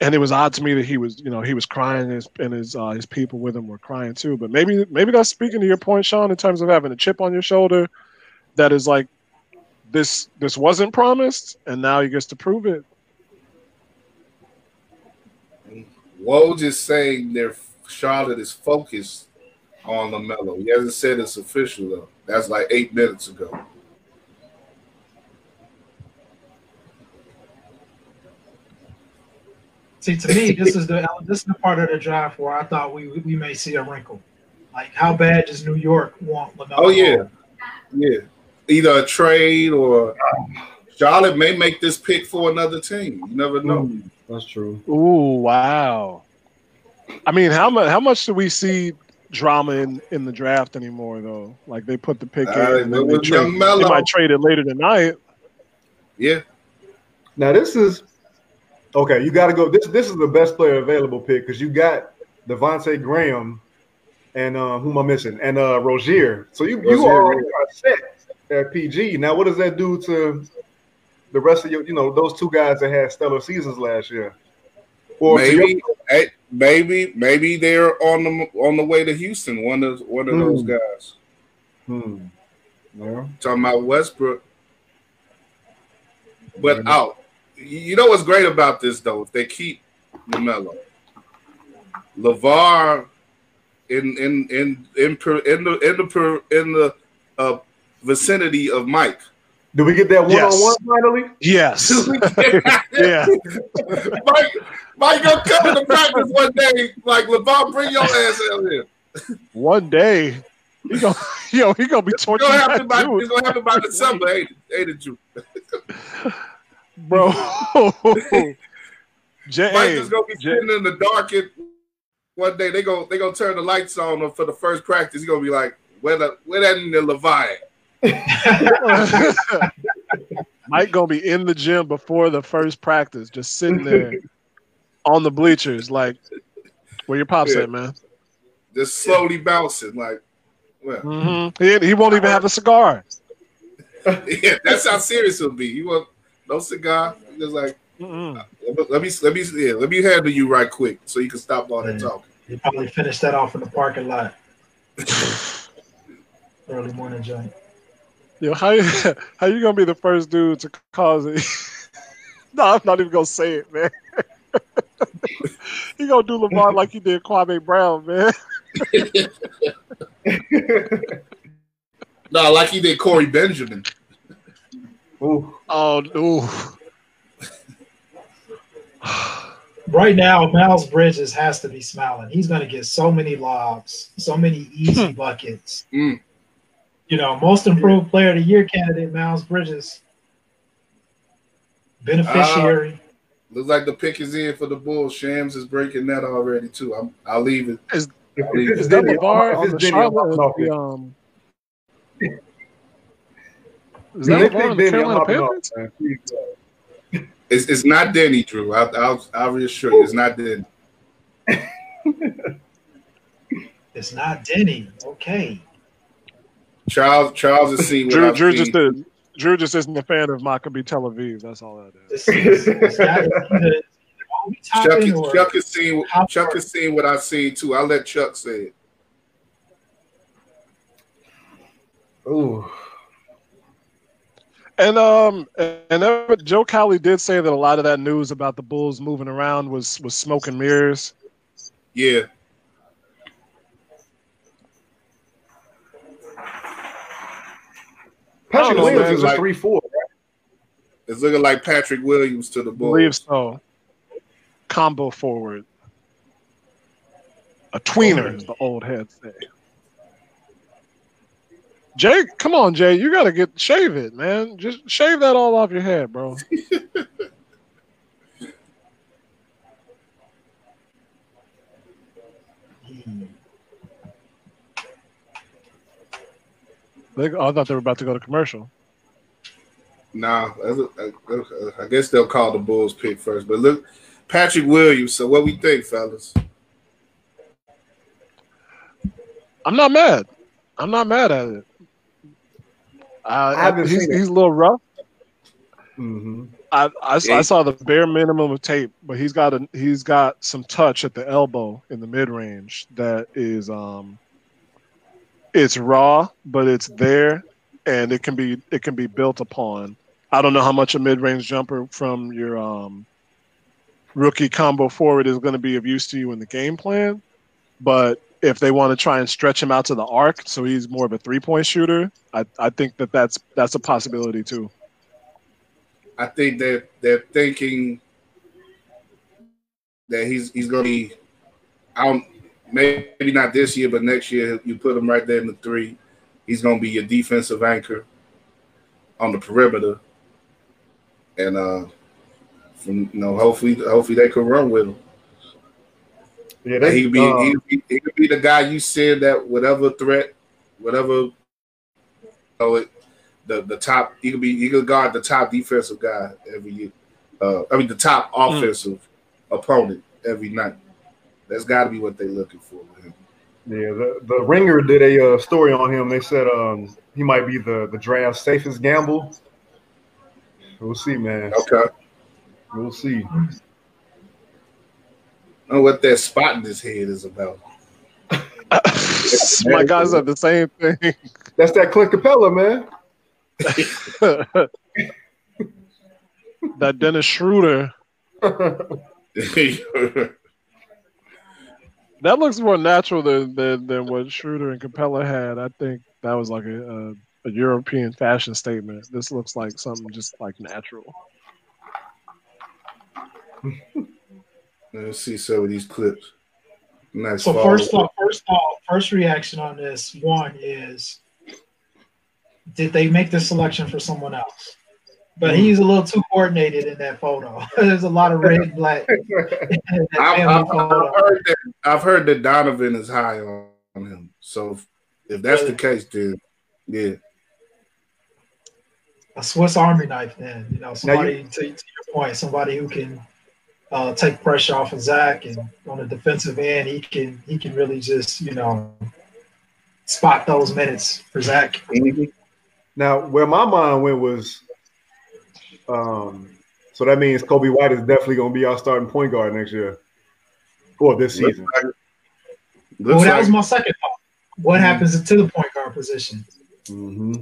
S3: and it was odd to me that he was you know he was crying and his and his uh, his people with him were crying too. But maybe maybe that's speaking to your point, Sean, in terms of having a chip on your shoulder, that is like this this wasn't promised, and now he gets to prove it.
S2: Woj is saying their Charlotte is focused on Lamelo. He hasn't said it's official though. That's like eight minutes ago.
S1: See, to me, this is the this is the part of the draft where I thought we we may see a wrinkle. Like, how bad does New York want Lamelo?
S2: Oh yeah,
S1: Ball?
S2: yeah. Either a trade or Charlotte may make this pick for another team. You never know.
S4: Mm, that's true.
S3: Ooh, wow. I mean, how much how much do we see drama in, in the draft anymore though? Like they put the pick
S2: Uh,
S3: in and then they, trade, they might trade it later tonight.
S2: Yeah,
S4: Now this is okay. You got to go. This this is the best player available pick because you got Devonte' Graham and uh, who am I missing? And uh, Rozier. So you you already are set at PG. Now what does that do to the rest of your? You know those two guys that had stellar seasons last year. Or
S2: maybe,
S4: your-
S2: maybe, maybe they're on the on the way to Houston. One of one of those
S4: Hmm.
S2: guys.
S4: Hmm. Yeah.
S2: Talking about Westbrook, but out. You know what's great about this though? If they keep Lamelo, Lavar in in in in per, in the in the per, in the uh, vicinity of Mike.
S4: Did we get that one
S3: Yes.
S4: on one finally?
S3: Yes. yeah.
S2: Mike, Mike, gonna come to practice one day. Like Lavar, bring your ass out here.
S3: One day he gonna yo, he gonna be
S2: It's
S3: torturing
S2: gonna happen by
S3: dude,
S2: it's gonna happen by December, ain't it? Ain't it, Drew?
S3: Bro. J-
S2: Mike is gonna be
S3: J-
S2: sitting in the dark and one day they go they gonna turn the lights on for the first practice. He's gonna be like, where the where that in the Levi?
S3: Mike gonna be in the gym before the first practice, just sitting there on the bleachers, like where your pops
S2: Yeah.
S3: at, man.
S2: Just slowly bouncing, like well,
S3: hmm He, he won't even have a cigar.
S2: yeah, that's how serious it'll be. You want no cigar? Just like
S3: Mm-mm.
S2: Uh, let me let me yeah, let me handle you right quick so you can stop all that
S1: Yeah.
S2: talking.
S1: You probably finished that off in the parking lot. Early morning joint.
S3: Yo, how you, how you gonna be the first dude to cause it? no, I'm not even gonna say it, man. you gonna do Lamar like you did Kwame Brown, man.
S2: No, like he did Corey Benjamin.
S4: Ooh.
S3: Oh, ooh.
S1: Right now, Miles Bridges has to be smiling. He's going to get so many lobs, so many easy buckets.
S2: Mm.
S1: You know, most improved player of the year candidate, Miles Bridges. Beneficiary.
S2: Looks like the pick is in for the Bulls. Shams is breaking that already too. I'm, I'll leave it.
S4: If, if
S2: Is
S4: it's
S3: Is that
S4: Deni,
S3: on the
S4: Deni, I'm
S3: Charlotte? the, um, is that
S4: they
S3: Levar
S4: pick
S3: on the
S4: I'm hopping off, man. Uh,
S2: It's, it's not Danny, Drew. I'll, I'll, I'll reassure you, it's not Deni.
S1: It's not Deni. Okay.
S2: Charles Charles has seen what
S3: Drew,
S2: I've
S3: Drew
S2: seen.
S3: just did. Drew just isn't a fan of Maccabi Tel Aviv. That's all that is.
S1: Either
S2: Chuck,
S1: Toppin
S2: is-
S1: or
S2: Chuck has seen Chuck has seen what I've seen too. I'll let Chuck say it.
S4: ooh.
S3: And um, and Joe Cowley did say that a lot of that news about the Bulls moving around was was smoke and mirrors.
S2: Yeah.
S4: Patrick
S3: know,
S4: Williams
S3: man.
S4: is a
S2: Like-
S4: three four.
S2: It's looking like Patrick Williams to the
S3: I believe
S2: Bulls.
S3: so. Combo forward. A tweener, as the old heads say. Jay, come on, Jay. You gotta get shave it, man. Just shave that all off your head, bro. They, oh, I thought they were about to go to commercial.
S2: Nah, that's a- I, I guess they'll call the Bulls pick first. But look, Patrick Williams. So what we think, fellas?
S3: I'm not mad. I'm not mad at it. Uh,
S4: I
S3: he's,
S4: seen it.
S3: he's a little rough.
S4: Mm-hmm.
S3: I, I, I saw the bare minimum of tape, but he's got a he's got some touch at the elbow in the mid range that is um it's raw, but it's there and it can be it can be built upon. I don't know how much a mid range jumper from your um rookie combo forward is going to be of use to you in the game plan, but if they want to try and stretch him out to the arc so he's more of a three point shooter, I, I think that that's that's a possibility too.
S2: I think that they're thinking that he's he's going to be out. Maybe not this year, but next year you put him right there in the three. He's going to be your defensive anchor on the perimeter. and uh, from, you know, hopefully, hopefully they can run with him.
S4: Yeah,
S2: He
S4: they
S2: could be,
S4: uh,
S2: he could be, he could be the guy you said that whatever threat, whatever, oh, it, the the top. He could be, he could guard the top defensive guy every year. Uh, I mean, the top offensive opponent every night. That's got to be what they're looking for. with him.
S4: Yeah, the, the Ringer did a uh, story on him. They said um, he might be the, the draft safest gamble. We'll see, man.
S2: Okay,
S4: We'll see.
S2: I know what that spot in his head is about.
S3: My guys said the same thing.
S4: That's that Clint Capela, man.
S3: that Dennis Schroeder. That looks more natural than, than than what Schroeder and Capella had. I think that was like a, a, a European fashion statement. This looks like something just like natural.
S2: Let's see some of these clips. Nice.
S1: So
S2: follow.
S1: first off, first off, first reaction on this one is, did they make the selection for someone else? But mm-hmm. he's a little too coordinated in that photo. There's a lot of red, black. Photo.
S2: I've heard that. I've heard that Donovan is high on him. So if, if that's the case, then yeah,
S1: a Swiss Army knife. Then you know somebody to, to your point, somebody who can uh, take pressure off of Zach, and on the defensive end, he can he can really just you know spot those minutes for Zach.
S4: Now, where my mind went was, um, so that means Coby White is definitely going to be our starting point guard next year, or this
S2: Looks
S4: season.
S2: like,
S1: Well, that
S2: like
S1: was my second thought. What happens to the point guard position?
S4: hmm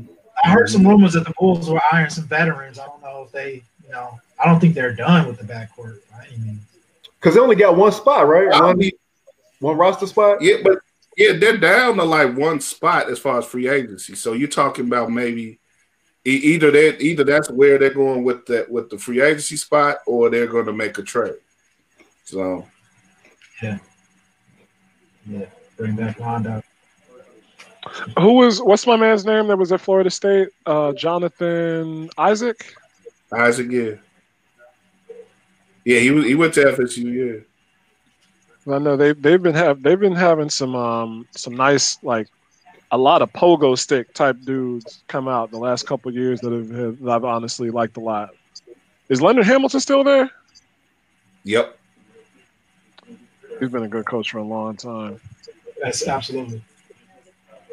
S1: I heard some rumors that the Bulls were eyeing some veterans. I don't know if they, you know, I don't think they're done with the backcourt by any means.
S4: Because they only got one spot, right?
S2: I
S4: One,
S2: mean,
S4: one roster spot.
S2: yeah, but yeah, they're down to like one spot as far as free agency. So you're talking about maybe e- either that either that's where they're going with that with the free agency spot, or they're going to make a trade. So
S1: Yeah, bring back Rondo.
S3: Who was what's my man's name that was at Florida State? Uh, Jonathan Isaac.
S2: Isaac, yeah, yeah, he was he went to FSU, yeah.
S3: I know they they've been have they've been having some um some nice like a lot of pogo stick type dudes come out the last couple of years that have, have that I've honestly liked a lot. Is Leonard Hamilton still there?
S2: Yep.
S3: He's been a good coach for a long time.
S1: That's absolutely.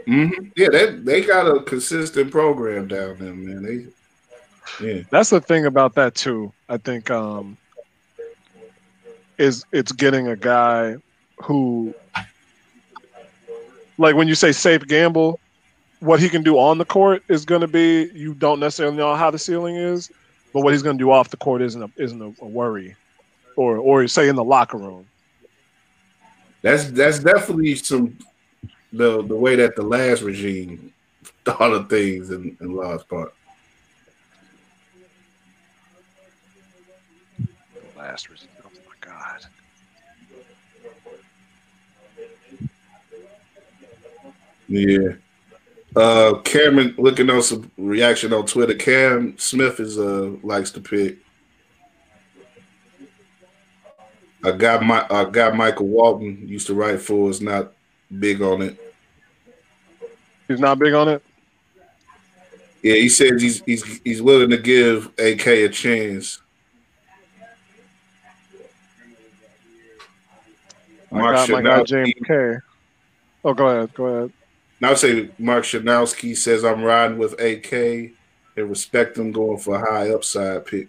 S2: hmm Yeah, they they got a consistent program down there, man. They, yeah,
S3: That's the thing about that too. I think um is it's getting a guy who like when you say safe gamble, what he can do on the court is going to be you don't necessarily know how the ceiling is, but what he's going to do off the court isn't a, isn't a, a worry, or or say in the locker room.
S2: that's that's definitely some the the way that the last regime thought of things in, in large part.
S3: Last result.
S2: Yeah. Uh Cameron looking on some reaction on Twitter. Cam Smith is uh likes to pick. I got my I got Michael Walton used to write for Is not big on it.
S3: He's not big on it.
S2: Yeah, he says he's he's he's willing to give AK a chance.
S3: I got my guy James K. Oh, go ahead. Go ahead.
S2: Now say Mark Schanowski says I'm riding with AK and respect him going for a high upside pick.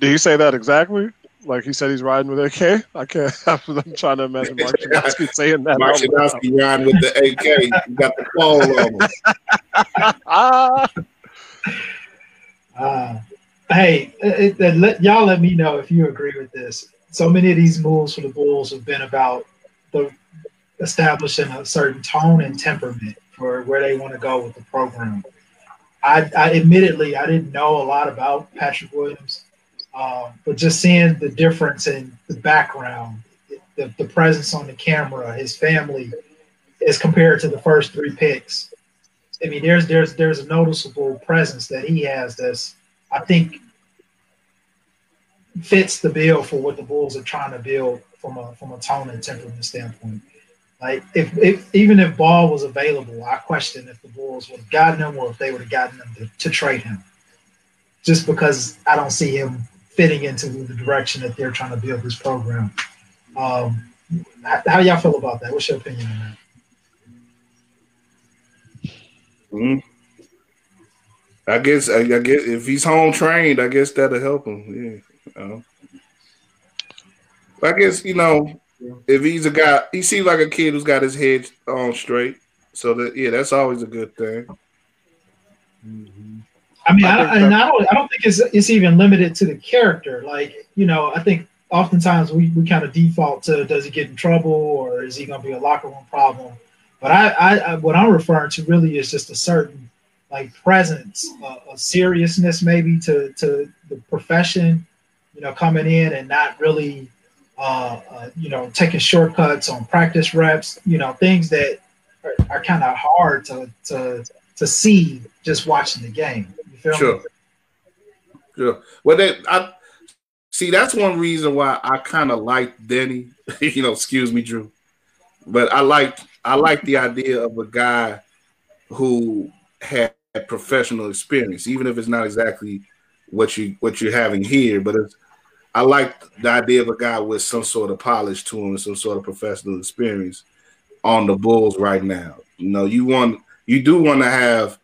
S3: Did he say that exactly? Like he said he's riding with AK? I can't. I'm trying to imagine Mark Schanowski saying that.
S2: Mark
S3: out loud.
S2: Schanowski riding with the AK. You got the pole on him.
S3: Ah,
S1: Uh, hey, it, it, let, y'all let me know if you agree with this. So many of these moves for the Bulls have been about the establishing a certain tone and temperament for where they want to go with the program. I, I admittedly I didn't know a lot about Patrick Williams, um, but just seeing the difference in the background, the, the presence on the camera, his family, as compared to the first three picks. I mean, there's there's there's a noticeable presence that he has that's I think fits the bill for what the Bulls are trying to build from a from a tone and temperament standpoint. Like if, if even if Ball was available, I question if the Bulls would have gotten him or if they would have gotten him to, to trade him. Just because I don't see him fitting into the direction that they're trying to build this program. Um, how, how y'all feel about that? What's your opinion on that?
S2: Mhm. I guess I, I guess if he's home trained, I guess that'll help him. Yeah. I guess you know if he's a guy, he seems like a kid who's got his head on straight. So that yeah, that's always a good thing.
S1: I mean,
S3: I
S1: I
S3: think
S1: and I don't, I don't think it's it's even limited to the character. Like, you know, I think oftentimes we, we kind of default to does he get in trouble or is he going to be a locker room problem? But I, I, I what I'm referring to really is just a certain like presence, uh, a seriousness maybe to to the profession, you know, coming in and not really, uh, uh, you know, taking shortcuts on practice reps, you know, things that are, are kind of hard to to to see just watching the game. You feel
S2: Sure.
S1: me?
S2: Sure. Well, that I see. That's one reason why I kind of like Deni. you know, excuse me, Drew, but I like I like the idea of a guy who had professional experience, even if it's not exactly what you what you're having here. But it's I like the idea of a guy with some sort of polish to him, and some sort of professional experience on the Bulls right now. You know, you want you do want to have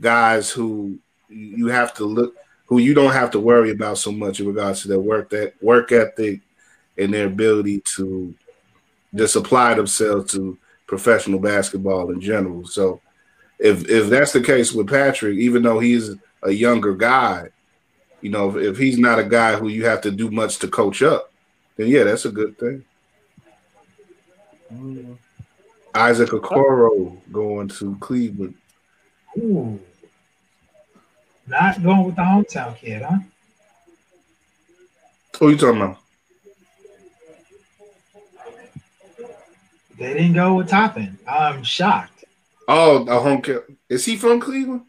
S2: guys who you have to look who you don't have to worry about so much in regards to their work that work ethic and their ability to just apply themselves to professional basketball in general. So if if that's the case with Patrick, even though he's a younger guy, you know, if, if he's not a guy who you have to do much to coach up, then yeah, that's a good thing. Mm-hmm. Isaac Okoro going to Cleveland.
S1: Ooh. Not going with the hometown kid, huh?
S2: Who you talking about?
S1: They didn't go with Toppin. I'm shocked.
S2: Oh, a home care. Is he from Cleveland?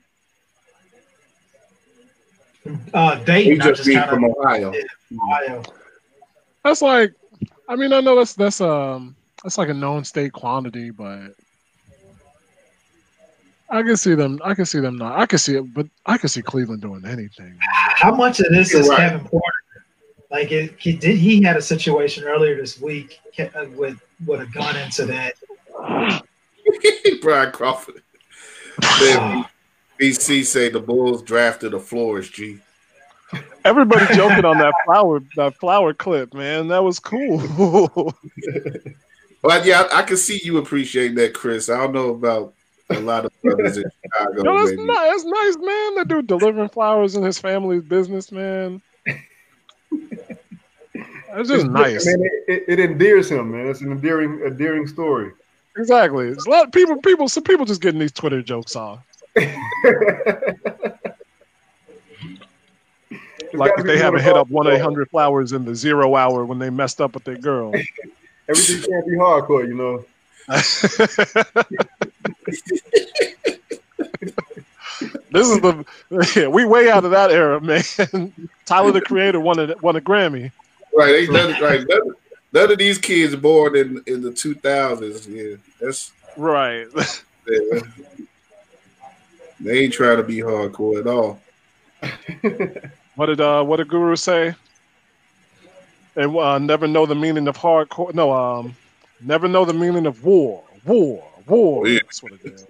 S1: Uh,
S2: He
S1: Dayton, I
S2: just
S1: just
S2: being from Ohio.
S1: Ohio.
S3: That's like, I mean, I know that's that's um that's like a known state quantity, but I can see them. I can see them not. I can see it, but I can see Cleveland doing anything.
S1: How much of this
S2: You're
S1: is
S2: right.
S1: Kevin Porter? Like it, he did. He had a situation earlier this week Ke- uh, with with a gun incident.
S2: Brian Crawford. Then BC say the Bulls drafted a florist, G.
S3: Everybody joking on that flower that flower clip, man. That was cool.
S2: But yeah, I, I can see you appreciate that, Chris. I don't know about a lot of brothers in Chicago.
S3: no, that's
S2: maybe.
S3: nice. That's nice, man. That dude delivering flowers in his family's business, man. That's just nice.
S4: Man, it, it, it endears him, man. It's an endearing, endearing story.
S3: Exactly. It's a lot of people. People. Some people just getting these Twitter jokes off. Like if they haven't hit up one eight hundred flowers in the zero hour when they messed up with their girl.
S4: Everything can't be hardcore, you know.
S3: this is the yeah, we way out of that era, man. Tyler the Creator won a won a Grammy.
S2: Right, none, right. None, none of these kids born in in the two thousands. Yeah, that's
S3: Right.
S2: yeah. They ain't trying to be hardcore at all.
S3: What did uh what did Guru say? And uh, never know the meaning of hardcore. No, um, never know the meaning of war. War. War.
S2: Yeah.
S3: That's what it is.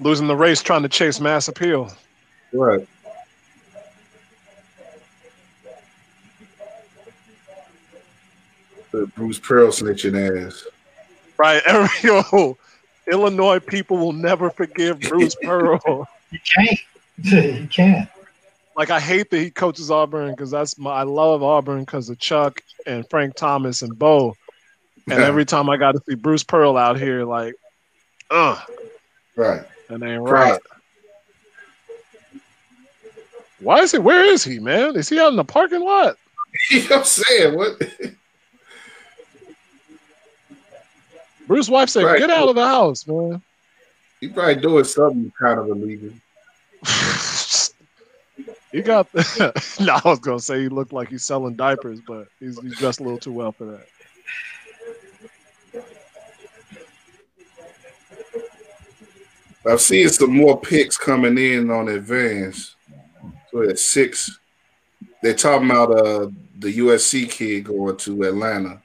S3: Losing the race, trying to chase mass appeal.
S2: Right. The Bruce Pearl snitching ass.
S3: Right. Yo, Illinois people will never forgive Bruce Pearl.
S1: You can't. you can't.
S3: like I hate that he coaches Auburn because that's my I love Auburn because of Chuck and Frank Thomas and Bo. And every time I got to see Bruce Pearl out here, like, uh,
S2: Right.
S3: that ain't
S2: Right.
S3: right. Why is he? Where is he, man? Is he out in the parking lot?
S2: You know what I'm saying? What?
S3: Bruce's wife said,
S2: Right.
S3: "Get out of the house, man."
S2: He probably doing something kind of illegal.
S3: He got. no, I was gonna say he looked like he's selling diapers, but he's, he's dressed a little too well for that.
S2: I've seen some more picks coming in on advance. So at six, they're talking about uh the USC kid going to Atlanta.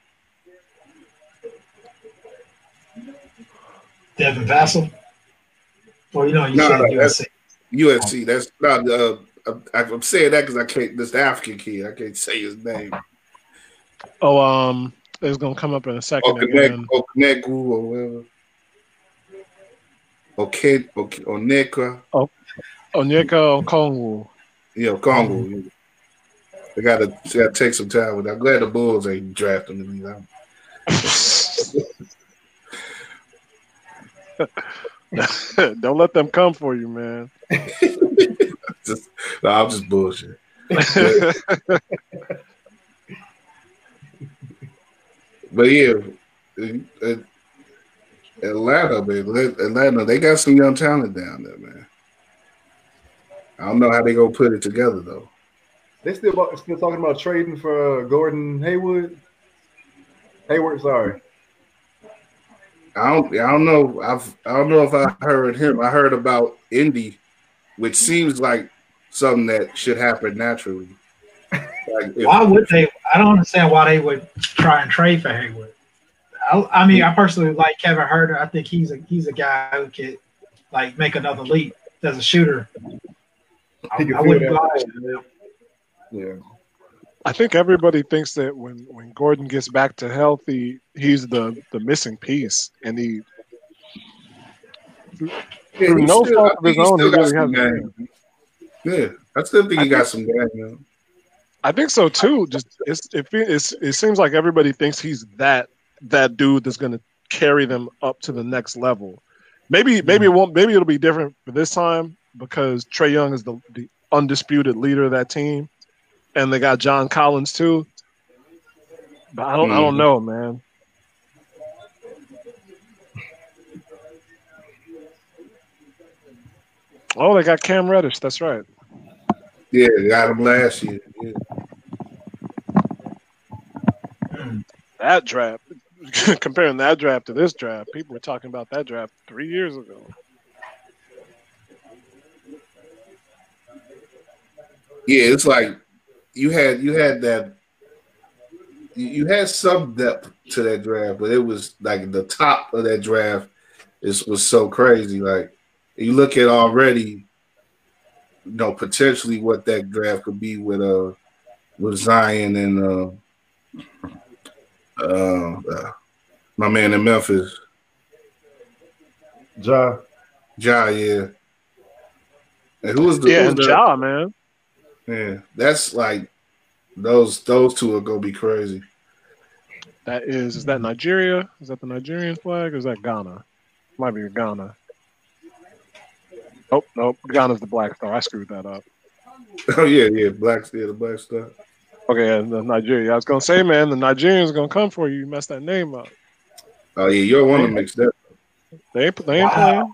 S1: Devin Vassell. Well, you know, you
S2: No,
S1: said
S2: no,
S1: USC.
S2: USC. That's not. Uh, I, I'm saying that because I can't. This African kid. I can't say his name.
S3: Oh, um, it's gonna come up in a second.
S2: Okonek. Okonegu or whatever. Okay, okay, Oneka.
S3: Onyeka Okongwu.
S2: Yeah, Congo. yeah. They gotta, they gotta take some time with that. I'm glad the Bulls ain't drafting him. You know?
S3: Don't let them come for you, man.
S2: just, no, I'm just bullshit. But yeah, uh, Atlanta, man, Atlanta, they got some young talent down there, man. I don't know how they gonna put it together though.
S4: They still still talking about trading for uh, Gordon Haywood. Hayward, sorry.
S2: I don't, I don't know. I've, I don't know if I heard him. I heard about Indy, which seems like something that should happen naturally. Like if,
S1: Why would they? I don't understand why they would try and trade for Hayward. I, I mean, I personally like Kevin Huerter. I think he's a he's a guy who could like make another leap as a shooter. I, I wouldn't
S4: that.
S1: go.
S4: Yeah.
S3: I think everybody thinks that when, when Gordon gets back to healthy, he's the, the missing piece, and he
S2: yeah,
S3: no
S2: still-
S3: fault of his own, he really hasn't.
S2: game. Yeah, I still think he
S3: I
S2: got
S3: think-
S2: some game. Man.
S3: I think so too. Just it's, it, it's it seems like everybody thinks he's that that dude that's going to carry them up to the next level. Maybe maybe it mm-hmm. won't. Maybe it'll be different for this time because Trae Young is the, the undisputed leader of that team, and they got John Collins too. But I don't I don't
S2: Mhm.
S3: know, man. Oh, they got Cam Reddish. That's right.
S2: Yeah, they got him last year. Yeah.
S3: that draft comparing that draft to this draft people were talking about that draft three years ago
S2: Yeah, it's like you had you had that you- you had some depth to that draft, but it was like the top of that draft is was so crazy. Like you look at already, you know, potentially what that draft could be with uh with Zion and uh uh, uh my man in Memphis,
S4: Ja.
S2: Ja, yeah. And who was the
S3: yeah
S2: who was the-
S3: Ja, man
S2: Yeah, that's like those those two are gonna be crazy.
S3: that is is that nigeria is that the nigerian flag or is that ghana might be ghana oh nope ghana's the black star i screwed that up
S2: Oh yeah, yeah, black yeah, the black star.
S3: okay and the nigeria i was gonna say man the nigerians gonna come for you you messed that name up
S2: Oh yeah, you're one to mix that.
S3: they ain't, they ain't
S1: Wow.
S3: playing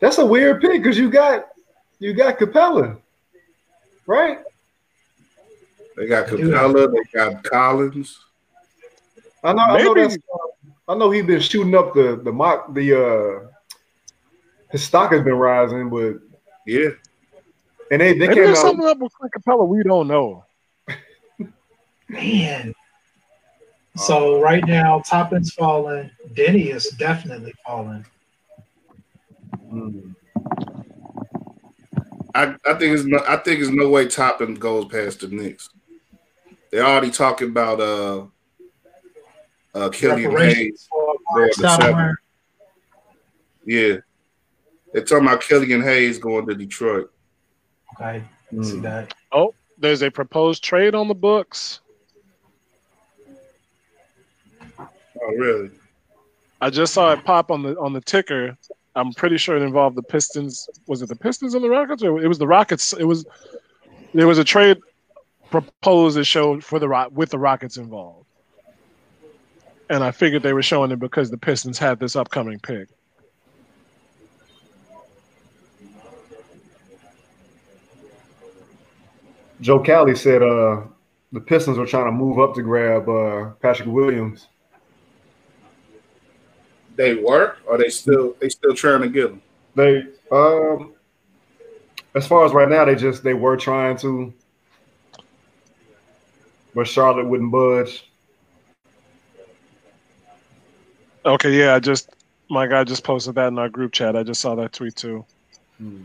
S4: That's a weird pick because you got you got Capela, right?
S2: They got Capela, they got Collins.
S4: I know. I know
S3: Maybe.
S4: that's. I know he's been shooting up the the mock the uh his stock has been rising, but
S2: Yeah,
S4: and they they
S3: maybe
S4: came
S3: there's
S4: out.
S3: something up with Clint Capela we don't know
S1: Man. So right now, Toppin's falling. Deni is definitely falling.
S4: Mm.
S2: I, I think it's no, I think it's no way Toppin goes past the Knicks. They're already talking about uh uh Killian Hayes.
S1: Reparations for
S2: Yeah, seven. Yeah, they're talking about Killian Hayes going to Detroit.
S1: Okay, see
S4: Mm.
S1: that.
S3: there's a proposed trade on the books
S2: Oh really?
S3: I just saw it pop on the on the ticker. I'm pretty sure it involved the Pistons. Was it the Pistons and the Rockets, or it was the Rockets? It was there was a trade proposed that showed for the Rock with the Rockets involved, and I figured they were showing it because the Pistons had this upcoming pick.
S4: Joe Cowley said uh, the Pistons were trying to move up to grab uh, Patrick Williams.
S2: They were, or they still they still trying to get him.
S4: They um, as far as right now, they just they were trying to, but Charlotte wouldn't budge.
S3: Okay, yeah, I just my guy just posted that in our group chat. I just saw that tweet too.
S1: Hmm.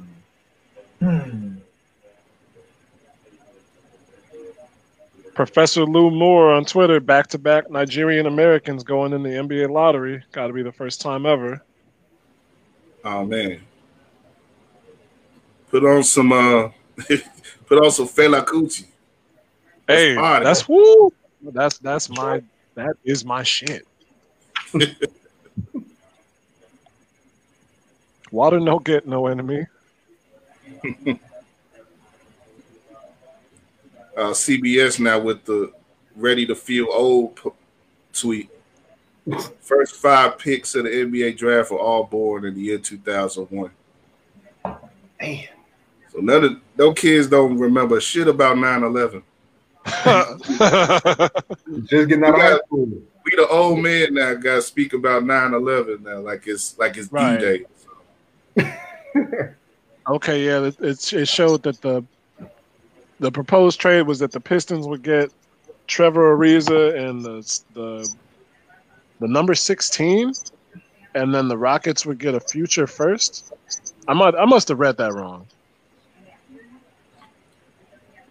S3: Professor Lou Moore on Twitter, back to back Nigerian Americans going in the NBA lottery. Got to be the first time ever.
S2: Oh man. Put on some uh put on some Fela Kuti.
S3: Hey,
S2: fine.
S3: that's woo. That's that's my that is my shit. Water no get no enemy.
S2: Uh CBS now with the ready to feel old p- tweet. First five picks of the NBA draft were all born in the year 2001.
S4: Damn.
S2: So none of no kids don't remember shit about 9-11.
S4: Just getting out of school.
S2: We the old men now gotta speak about 9-11 now, like it's like it's
S3: Right.
S2: D-Day.
S3: okay, yeah, it, it it showed that the the proposed trade was that the Pistons would get Trevor Ariza and the the the number sixteen, and then the Rockets would get a future first. I might I must have read that wrong.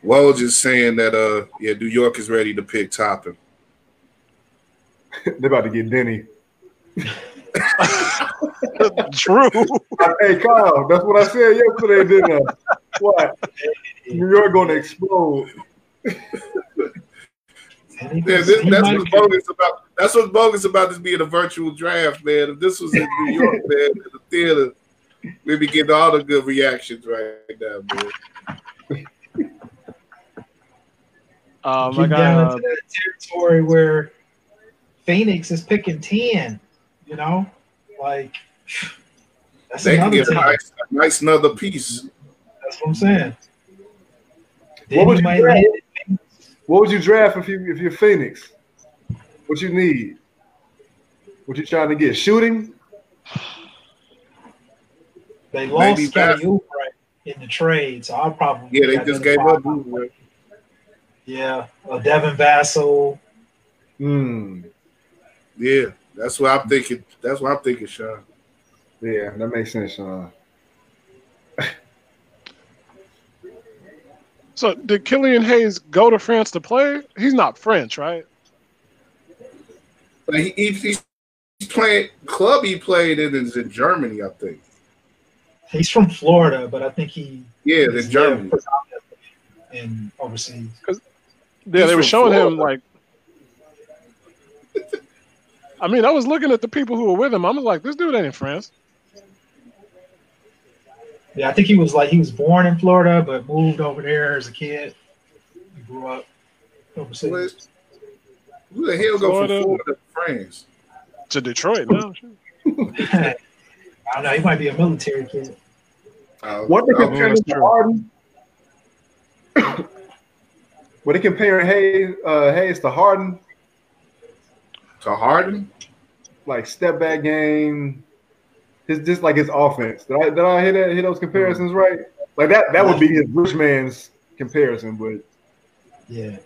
S2: Woj is saying that uh yeah, New York is ready to pick Toppin.
S4: They're about to get Deni.
S3: True.
S4: Hey Kyle, that's what I said yesterday, didn't I? What? New York gonna explode.
S2: Yeah, this, that's
S1: might
S2: what's bogus about. That's what's bogus about this being a virtual draft, man. If this was in New York, man, in the theater, we'd be getting all the good reactions right now, man.
S3: Um, I
S1: get
S3: got
S1: down
S3: uh,
S1: into that territory where Phoenix is picking ten. You know, like that's
S2: They can get a nice, a nice another piece.
S1: That's what I'm saying.
S4: What would you
S1: might
S4: grab?
S1: hit-
S4: What would you draft if you if you're Phoenix? What you need? What you trying to get? Shooting?
S1: They lost
S2: Maybe
S1: Scotty
S2: Bass-
S1: Oubre in the trade, so I'll probably
S2: Yeah, they just gave up. Oubre.
S1: Yeah, uh, Devin Vassell.
S4: Hmm.
S2: Yeah, that's what I'm thinking. That's what I'm thinking, Sean.
S4: Yeah, that makes sense, Sean.
S3: so did Killian Hayes go to France to play? He's not French, right?
S2: But he, he, he's playing club. He played in is in Germany, I think.
S1: He's from Florida, but I think he
S2: Yeah,
S1: he's
S2: in Germany.
S1: lived predominantly in overseas.
S3: Yeah,
S2: He's
S3: they were
S2: from
S3: showing him like. I mean, I was looking at the people who were with him. I was like, this dude ain't in France.
S1: Yeah, I think he was like he was born in Florida, but moved over there as a kid. He grew up overseas.
S2: What- Who the hell go
S3: Florida.
S2: from Florida to France?
S3: To Detroit now.
S1: I don't know. He might be a military kid.
S2: Uh,
S4: What they
S2: uh,
S4: compare
S3: that's
S4: to. Harden? What they comparing Hayes uh, Hayes to Harden?
S2: to Harden?
S4: Like step back game. His just like his offense. Did I did I hear that hear those comparisons right? Like that that would be his rich man's comparison, but
S1: Yeah.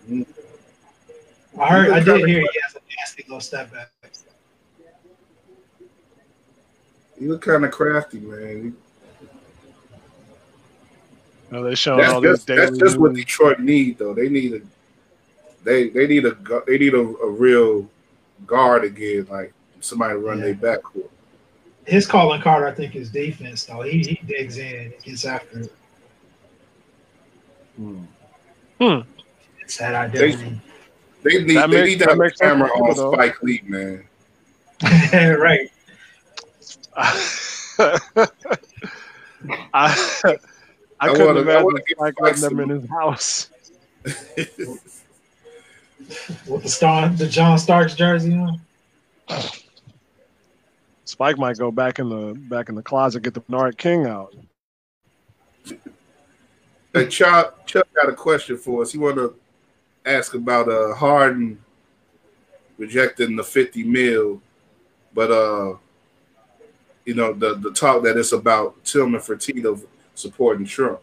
S1: I heard. I did hear he has a nasty little step back.
S2: He look kind of crafty, man.
S3: You know, they showing
S2: That's
S3: all these
S2: just, that's
S3: daily
S2: just what
S3: news.
S2: Detroit need, though. They need a they they need a they need a, a real guard again, like somebody to run
S1: Yeah.
S2: their backcourt.
S1: His calling card, I think, is defense. Though he, he digs in, he gets after it. Hmm. Hmm. It's that identity.
S2: They need
S3: That
S2: they
S3: makes-
S2: need to
S3: that
S2: have a
S3: makes sense
S2: camera on
S3: though.
S2: Spike Lee, man.
S1: right.
S3: I, I,
S2: I
S3: couldn't
S2: wanna-
S3: imagine
S2: wanna
S3: Spike
S2: Spike
S3: them in his house.
S1: With the star, the John Starks jersey on.
S3: Spike might go back in the back in the closet, get the Bernard King out.
S2: Hey, Chuck, Chuck got a question for us. He want to ask about uh Harden rejecting the 50 mil, but uh, you know the the talk that it's about Tillman Fertitta supporting Trump.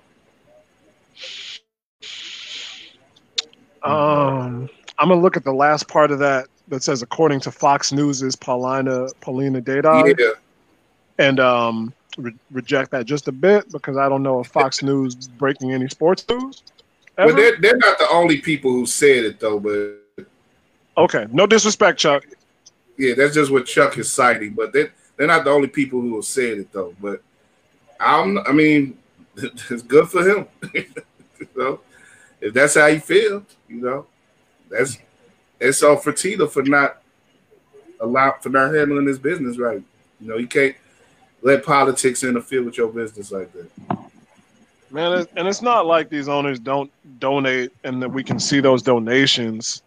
S3: Um, I'm gonna look at the last part of that that says, according to Fox News, Paulina Paulina Dedaj,
S2: Yeah,
S3: and um, re- reject that just a bit because I don't know if Fox News is breaking any sports news.
S2: but
S3: Ever?
S2: they're they're not the only people who said it though. But
S3: Okay, no disrespect, Chuck.
S2: yeah, that's just what Chuck is citing. But they they're not the only people who have said it though. But I'm I mean, it's good for him. you know, if that's how you feel, you know, that's it's all for Tito for not allow for not handling his business right. You know, you can't let politics interfere with your business like that.
S3: Man, and it's not like these owners don't donate and that we can see those donations.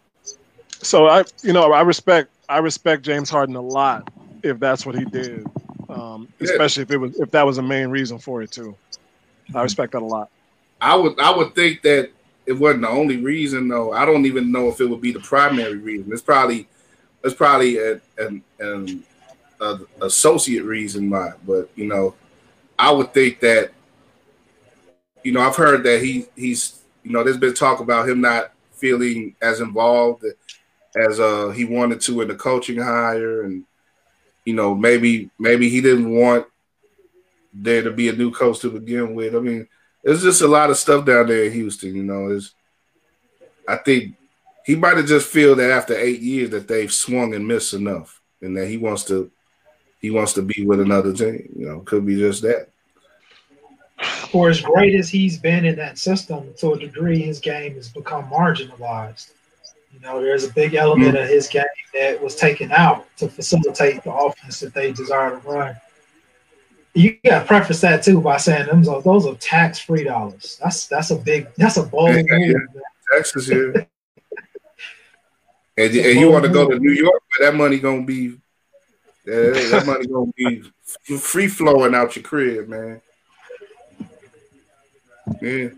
S3: So I, you know, I respect I respect James Harden a lot if that's what he did, um, especially if it was if that was the main reason for it too. I respect that a lot.
S2: I would I would think that it wasn't the only reason though. I don't even know if it would be the primary reason. It's probably it's probably a, an an a associate reason why. But you know, I would think that you know I've heard that he he's you know there's been talk about him not feeling as involved as uh he wanted to in the coaching hire and you know maybe maybe he didn't want there to be a new coach to begin with. I mean there's just a lot of stuff down there in Houston. You know, is I think he might have just feel that after eight years that they've swung and missed enough, and that he wants to he wants to be with another team. You know, could be just that.
S1: For as great as he's been in that system, to a degree, his game has become marginalized. You know, there's a big element mm. of his game that was taken out to facilitate the offense that they desire to run. You got to preface that too by saying them those, those are tax free dollars. That's that's a big that's a bold
S2: Yeah,
S1: move.
S2: yeah. Texas here, and, and you want to go to New York, but that money gonna be that, that money gonna be free flowing out your crib, man. Yeah.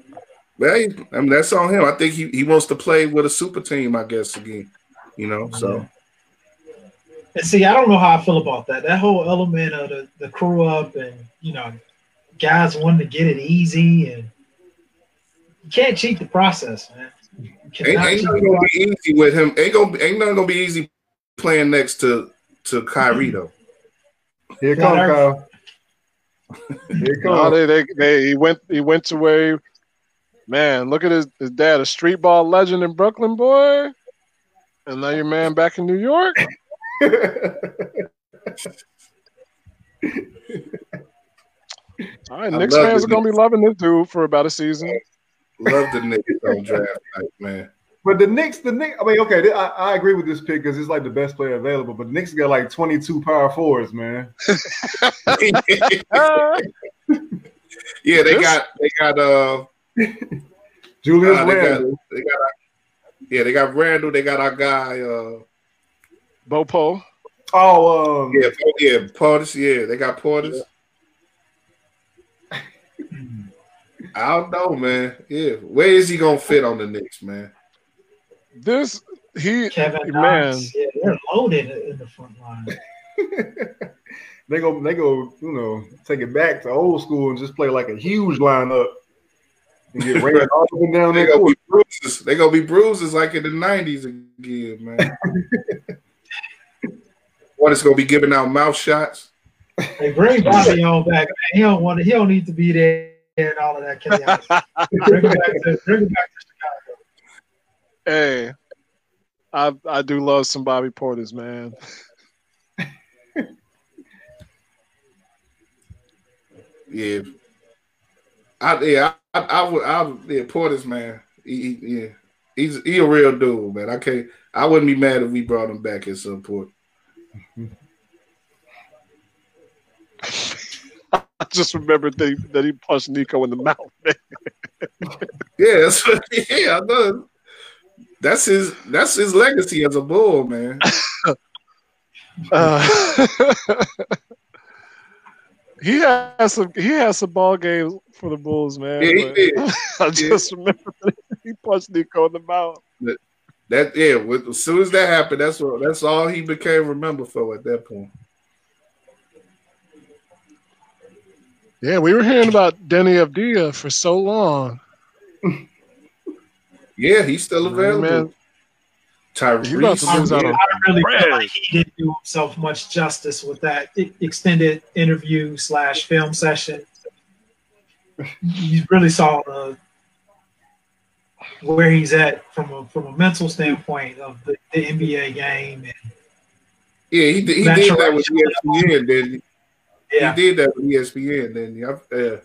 S2: Well, I mean, that's on him. I think he, he wants to play with a super team, I guess, again. You know, so
S1: And see, I don't know how I feel about that. That whole element of the, the crew up and you know, guys wanting to get it easy and you can't cheat the process, man.
S2: Ain't, ain't nothing gonna be easy with him. Ain't gonna ain't nothing gonna be easy playing next to to Kyrie though.
S4: Here it
S1: Flat
S4: comes, Kyle. Here it
S3: No, they, they, they, he went he went to where man, look at his, his dad, a street ball legend in Brooklyn, boy. And now your man back in New York. All right,
S2: I
S3: Knicks fans
S2: the
S3: are gonna be loving this dude for about a season.
S2: Love the Knicks on draft night, man.
S4: But the Knicks, the Knicks, I mean, okay, I, I agree with this pick because it's like the best player available. But the Knicks got like 22 power fours, man.
S3: Ah,
S2: yeah, they
S3: This-
S2: got they got uh,
S4: Julius
S2: uh, they got
S4: Randle.
S2: they got yeah they got Randle. They got our guy uh
S3: Bopo.
S4: Oh, um,
S2: yeah yeah Portis yeah they got Portis. I don't know, man. Yeah, where is he gonna fit on the Knicks, man?
S3: This he
S1: Kevin
S3: man.
S1: Knox. Yeah, they're loaded in the front line.
S4: they go, they go, you know, take it back to old school and just play like a huge lineup and get ran all up and down
S2: They
S4: that
S2: gonna
S4: court.
S2: be bruises. They gonna be bruises like in the nineties again, man. what is gonna be giving out mouth shots?
S1: Hey, bring Bobby on back, man. He don't want to, he don't need to be there and all of that chaos. bring him back to bring him back to Chicago.
S3: Hey, I I do love some Bobby Portis, man.
S2: Yeah, I yeah I, I would I would yeah Portis man. He, he, yeah, he's he a real dude, man. I can't. I wouldn't be mad if we brought him back at some point.
S3: I just remembered that he, that he punched Nico in the mouth.
S2: Yeah, that's what, yeah, I know. That's his that's his legacy as a bull, man.
S3: Uh, he has some he has some ball games for the Bulls, man.
S2: Yeah, he did.
S3: I just remember he punched Nico in the mouth.
S2: That yeah, with, as soon as that happened, that's what that's all he became remembered for at that point.
S3: Yeah, we were hearing about Deni Avdija for so long.
S2: Yeah, he's still available.
S3: Man, he about to
S2: Tyrese.
S3: lose out on
S1: really feel like he didn't do himself much justice with that extended interview slash film session. You really saw the where he's at from a from a mental standpoint of the, the NBA game, and
S2: Yeah, he did, he did that with ESPN. Then he?
S1: yeah,
S2: he did that with ESPN. Then yeah, uh,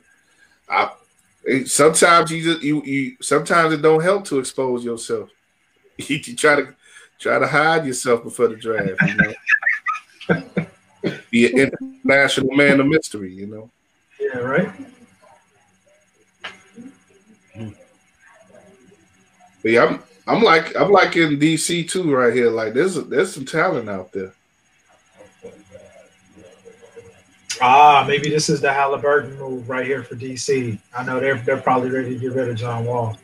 S2: I, sometimes you just you, you sometimes it don't help to expose yourself. You, you try to try to hide yourself before the draft. You know, be an international man of mystery. You know.
S1: yeah, right.
S2: But yeah, I'm I'm like I'm like in DC too right here. Like there's there's some talent out there.
S1: Ah, maybe this is the Haliburton move right here for DC. I know they're they're probably ready to get rid of John Wall.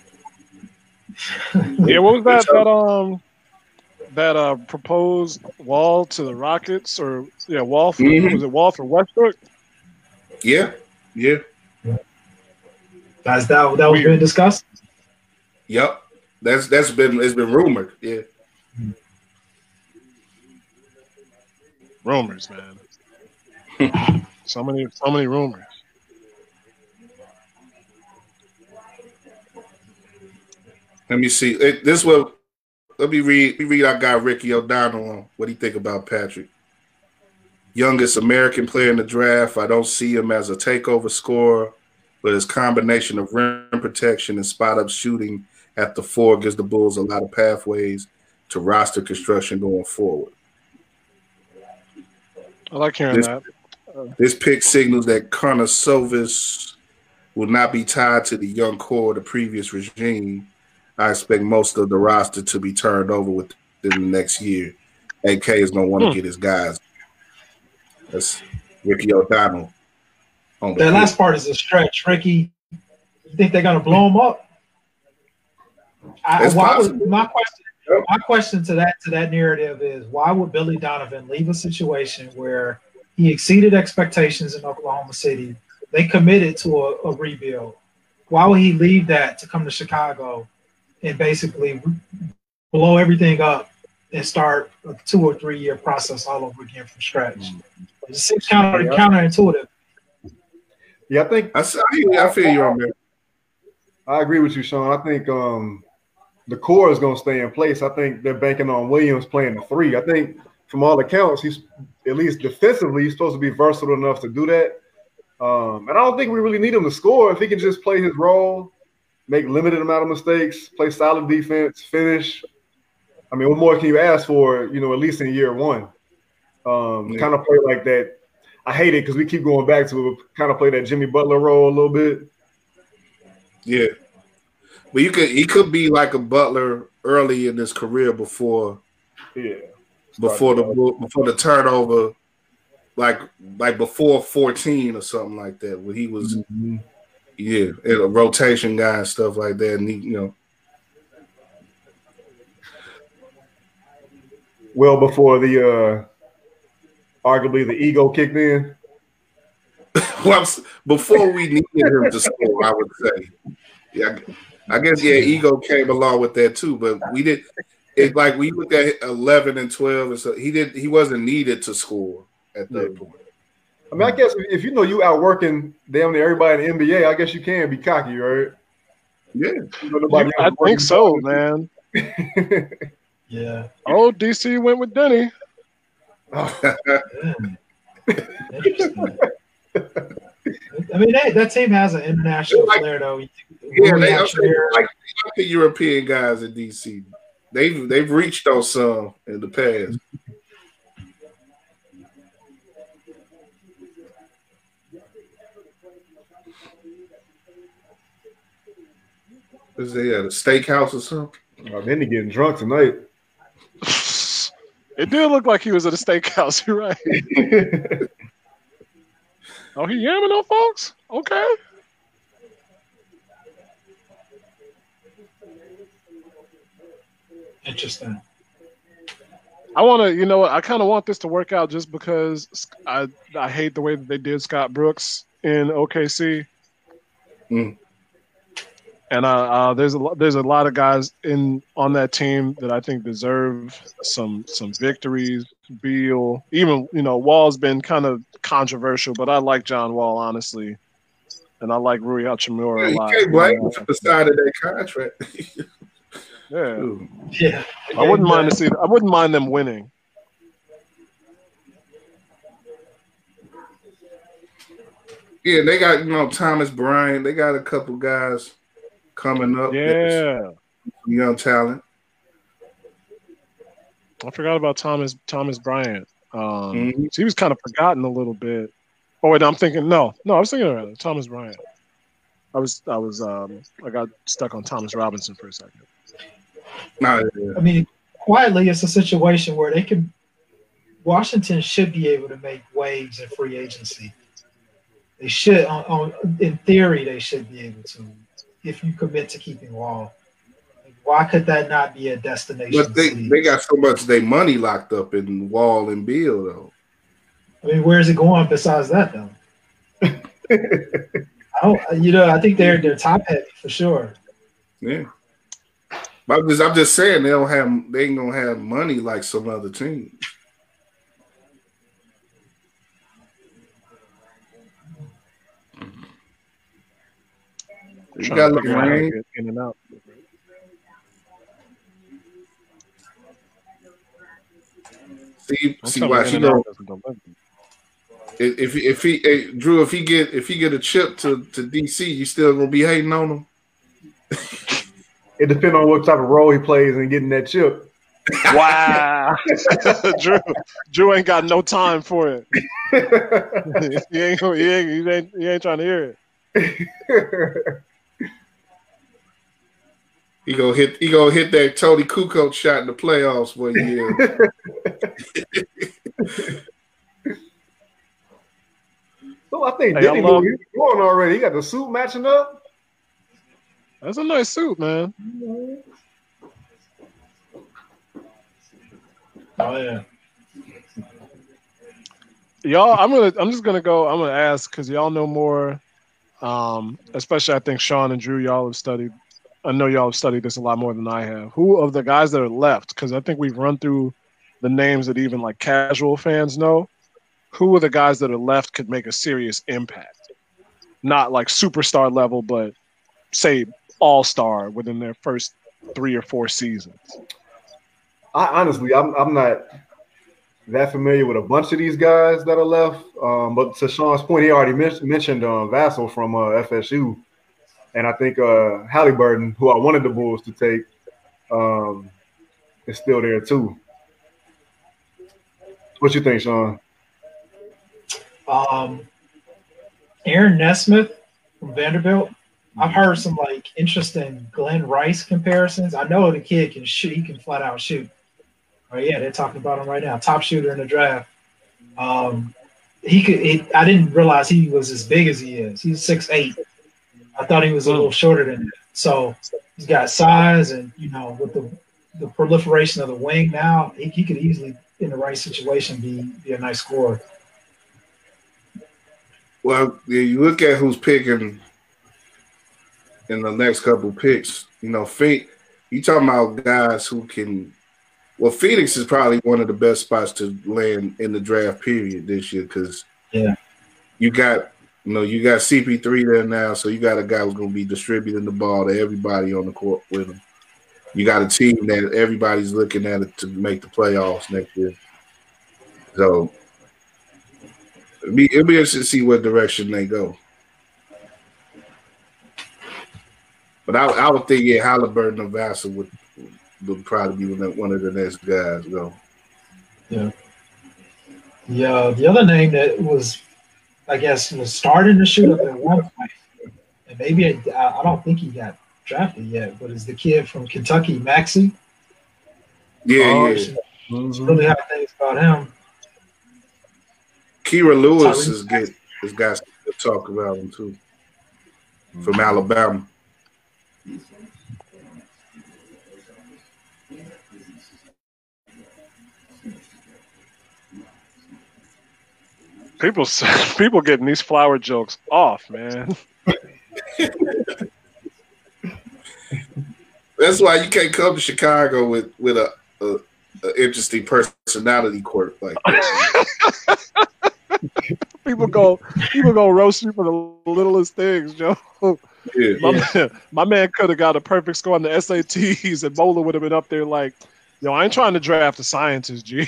S3: Yeah, what was that? That um, that uh proposed wall to the Rockets, or yeah, wall for
S2: Mhm.
S3: was it wall for Westbrook?
S2: Yeah, yeah,
S1: That's that that was
S3: Weird.
S1: being discussed.
S2: yep. That's that's been it's been rumored. Yeah.
S3: Rumors, man. so many, so many rumors.
S2: Let me see. It, this will. Let me read. Let me read our guy Ricky O'Donnell on what he think about Patrick. Youngest American player in the draft. I don't see him as a takeover scorer, but his combination of rim protection and spot up shooting at the four gives the Bulls a lot of pathways to roster construction going forward.
S3: I like hearing
S2: This-
S3: that.
S2: This pick signals that Karnisovas will not be tied to the young core of the previous regime. I expect most of the roster to be turned over within the next year. AK is going to want to
S3: Hmm.
S2: get his guys. That's Ricky O'Donnell. On the
S1: That
S2: pick.
S1: last part is a stretch, Ricky. You think they're gonna blow him up? I, why
S2: possible.
S1: would, my question,
S2: Yep.
S1: my question to that to that narrative is why would Billy Donovan leave a situation where he exceeded expectations in Oklahoma City? They committed to a, a rebuild. Why would he leave that to come to Chicago and basically blow everything up and start a two or three year process all over again from scratch? It seems counter
S4: Yeah.
S1: counterintuitive.
S4: Yeah, I think
S2: I, s- I feel- I feel you on that.
S4: I agree with you, Sean. I think um, the core is going to stay in place. I think they're banking on Williams playing the three. I think from all accounts, he's at least defensively, he's supposed to be versatile enough to do that. Um, and I don't think we really need him to score if he can just play his role, make limited amount of mistakes, play solid defense, finish. I mean, what more can you ask for? You know, at least in year one, um,
S2: Yeah.
S4: kind of play like that. I hate it because we keep going back to it. Kind of play that Jimmy Butler role a little bit.
S2: Yeah. But you could he could be like a Butler early in his career before
S4: Yeah.
S2: before the before the turnover, like like before fourteen or something like that, when he was
S4: Mhm.
S2: Yeah a rotation guy and stuff like that, and he you know
S4: well before the uh arguably the ego kicked in.
S2: well, before we needed him to score, I would say yeah. I guess yeah, ego came along with that too, but we did. It like we looked at eleven and twelve, and so he did. He wasn't needed to score at that
S4: Yeah.
S2: point.
S4: I mean, I guess if you know you outworking damn near everybody in the NBA, I guess you can be cocky, right?
S2: Yeah,
S4: You know,
S3: I think so,
S4: hard.
S3: man.
S1: Yeah.
S3: Oh, DC went with Deni.
S1: Interesting. I mean, that, that team has an international
S2: Like-
S1: flair, though.
S2: Yeah, they, I'm saying,
S1: Hachimura,
S2: like, like the European guys in DC. They've they've reached on some in the past. Is they at a steakhouse or something?
S4: Oh, then they getting drunk tonight.
S3: It did look like he was at a steakhouse. You're right. Oh, he yamming on folks? Okay.
S1: Interesting.
S3: I want to, you know, what? I kind of want this to work out just because I I hate the way that they did Scott Brooks in OKC.
S2: Mm.
S3: And uh, uh, there's a there's a lot of guys in on that team that I think deserve some some victories. Beal, even you know, Wall's been kind of controversial, but I like John Wall honestly, and I like Rui Hachimura
S2: Yeah,
S3: a
S2: you
S3: lot.
S2: can't blame him for the side of that contract.
S3: Yeah,
S2: Ooh.
S1: Yeah.
S3: I wouldn't mind to see. I wouldn't mind them winning.
S2: Yeah, they got you know Thomas Bryant. They got a couple guys coming up.
S3: Yeah,
S2: young talent.
S3: I forgot about Thomas Thomas Bryant. Um,
S2: Mhm.
S3: He was kind of forgotten a little bit. Oh wait, I'm thinking no, no, I was thinking of Thomas Bryant. I was I was um I got stuck on Thomas Robinson for a second.
S2: Nah, yeah.
S1: I mean, quietly, it's a situation where they can. Washington should be able to make waves in free agency. They should, on, on, in theory, they should be able to, if you commit to keeping Wall. Why could that not be a destination?
S2: But they,
S1: seed?
S2: they got so much their money locked up in Wall and Beal though.
S1: I mean, where's it going besides that, though? I don't, you know, I think they're they're top heavy for sure.
S2: Yeah. But I'm just, I'm just saying they don't have they ain't gonna have money like some other teams. You got
S3: to figure out how to
S2: Lorraine.
S3: get in and out.
S2: See,
S3: I'm
S2: see why she don't.
S3: doesn't go.
S2: If if he hey, Drew, if he get if he get a chip to, to DC, you still gonna be hating on him.
S4: It depends on what type of role he plays in getting that chip.
S3: Wow, Drew, Drew ain't got no time for it. he ain't, he ain't, he ain't, he ain't trying to hear it.
S2: He gonna hit he gonna hit that Toni Kukoc shot in the playoffs one year.
S4: so I think
S3: Hey,
S4: Deni
S3: I love-
S4: movie he's going already. He got the suit matching up.
S3: That's a nice suit, man.
S1: Oh yeah.
S3: Y'all, I'm gonna, I'm just gonna go. I'm gonna ask because y'all know more. Um, especially I think Sean and Drew, y'all have studied. I know y'all have studied this a lot more than I have. Who of the guys that are left? Because I think we've run through the names that even like casual fans know. Who are the guys that are left could make a serious impact? Not like superstar level, but say all star within their first three or four seasons.
S4: I honestly, I'm I'm not that familiar with a bunch of these guys that are left. Um, but to Sean's point, he already men- mentioned um, Vassell from uh, FSU, and I think uh, Haliburton, who I wanted the Bulls to take, um, is still there too. What you think, Sean?
S1: Um, Aaron Nesmith from Vanderbilt. I've heard some like interesting Glen Rice comparisons. I know the kid can shoot; he can flat out shoot. Oh yeah, they're talking about him right now. Top shooter in the draft. Um, he could. He, I didn't realize he was as big as he is. He's six eight. I thought he was a little mm. shorter than that. So he's got size, and you know, with the the proliferation of the wing now, he, he could easily, in the right situation, be be a nice scorer.
S2: Well, yeah, you look at who's picking in the next couple picks. You know, Phoenix. You talking about guys who can. Well, Phoenix is probably one of the best spots to land in the draft period this year because
S1: Yeah.
S2: you got you know you got CP3 there now, so you got a guy who's going to be distributing the ball to everybody on the court with him. You got a team that everybody's looking at it to make the playoffs next year. So it'll be, it'll be interesting to see what direction they go. But I, I would think yeah, Haliburton or Vassell would would probably be one of- the next guys go.
S1: Yeah. Yeah, the other name that was, I guess, was starting to shoot up at one point, and maybe I, I don't think he got drafted yet, but is the kid from Kentucky, Maxey.
S2: Yeah,
S1: Oh,
S2: yeah.
S1: shit. Really high things about him.
S2: Kira Lewis
S1: Tyrese
S2: is get has got some talk about him too. From mm-hmm. Alabama.
S3: People people getting these flower jokes off, man.
S2: That's why you can't come to Chicago with with a, a, a interesting personality quirk like
S3: people go people go roast you for the littlest things, Joe.
S2: Yeah.
S3: My, man, my man could have got a perfect score on the SATs, and Bowler would have been up there like, "Yo, I ain't trying to draft a scientist, G."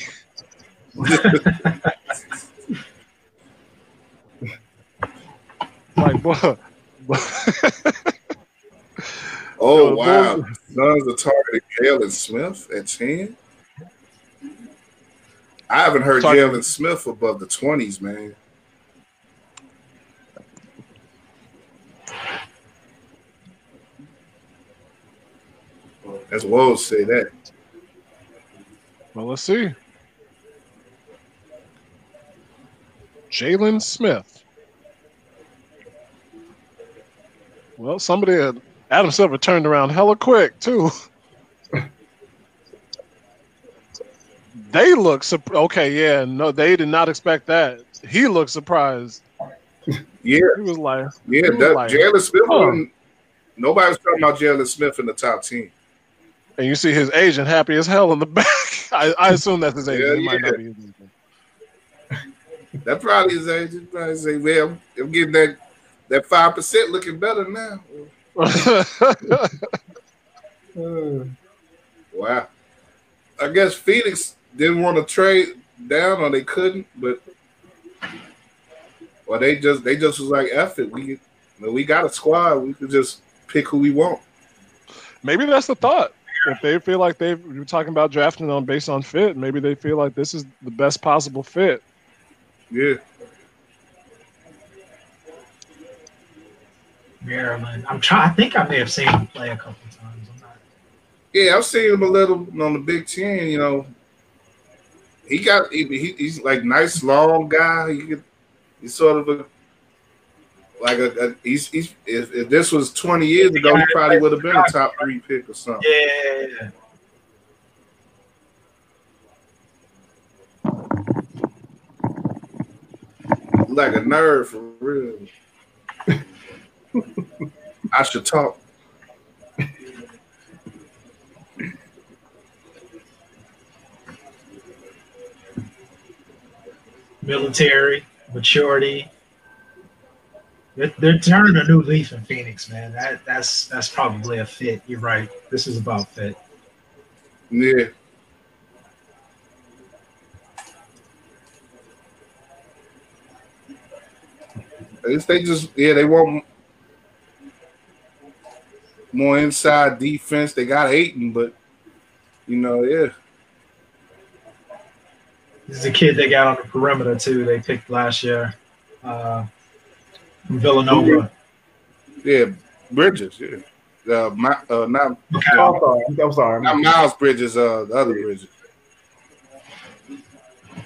S3: like, what?
S2: Oh
S3: Yo,
S2: wow.
S3: those-
S2: Suns are targeting Jalen Smith at 10. I haven't heard
S3: Target-
S2: Jalen Smith above the 20s, man. That's Woj say that.
S3: Well, let's see. Jalen Smith. Well, somebody had Adam Silver turned around hella quick too. they look okay. Yeah, no, they did not expect that. He looked surprised.
S2: Yeah,
S3: He was like,
S2: yeah. That,
S3: like,
S2: Jalen Smith,
S3: huh.
S2: wasn't- nobody was talking about Jalen Smith in the top 10.
S3: and you see his agent happy as hell in the back. I, I assume that's his agent.
S2: Yeah, yeah.
S3: not be his agent.
S2: That probably his agent. Probably say, well, I'm getting that that five percent looking better now. Uh, wow. I guess Phoenix didn't want to trade down or they couldn't, but well they just they just was like F it. We we got a squad. We could just pick who we want.
S3: maybe that's the thought. If they feel like they you're talking about drafting on based on fit, maybe they feel like this is the best possible fit.
S2: Yeah.
S1: Maryland. I'm trying. I think I may have seen him play a couple times. I'm not.
S2: Yeah, I've seen him a little on the Big Ten, you know. He got he, he- he's like nice long guy. He could, he's sort of a like a, a he's, he's if, if this was 20 years ago, he probably would have been a top three pick or something.
S1: Yeah.
S2: like a nerd for real. I should talk.
S1: Military maturity. They're, they're turning a new leaf in Phoenix, man. That that's that's probably a fit. You're right. This is about fit.
S2: Yeah. I guess they just yeah they want more inside defense. They got Ayton, but you know yeah
S1: This is a kid they got on the perimeter too. They picked last year uh, from Villanova.
S2: yeah Bridges yeah uh, my, uh not
S1: Okay.
S4: Oh, I'm sorry. I'm sorry.
S2: not Miles Bridges uh the other Bridges.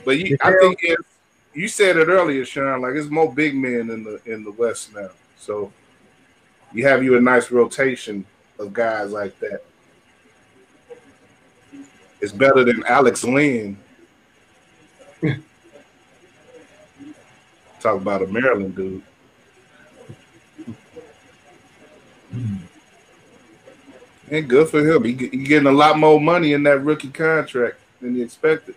S2: But you, I think if, you said it earlier, Sean. Like it's more big men in the in the West now, so you have you a nice rotation of guys like that. It's better than Alex Len. Talk about a Maryland dude. And good for him. He, he getting a lot more money in that rookie contract than he expected.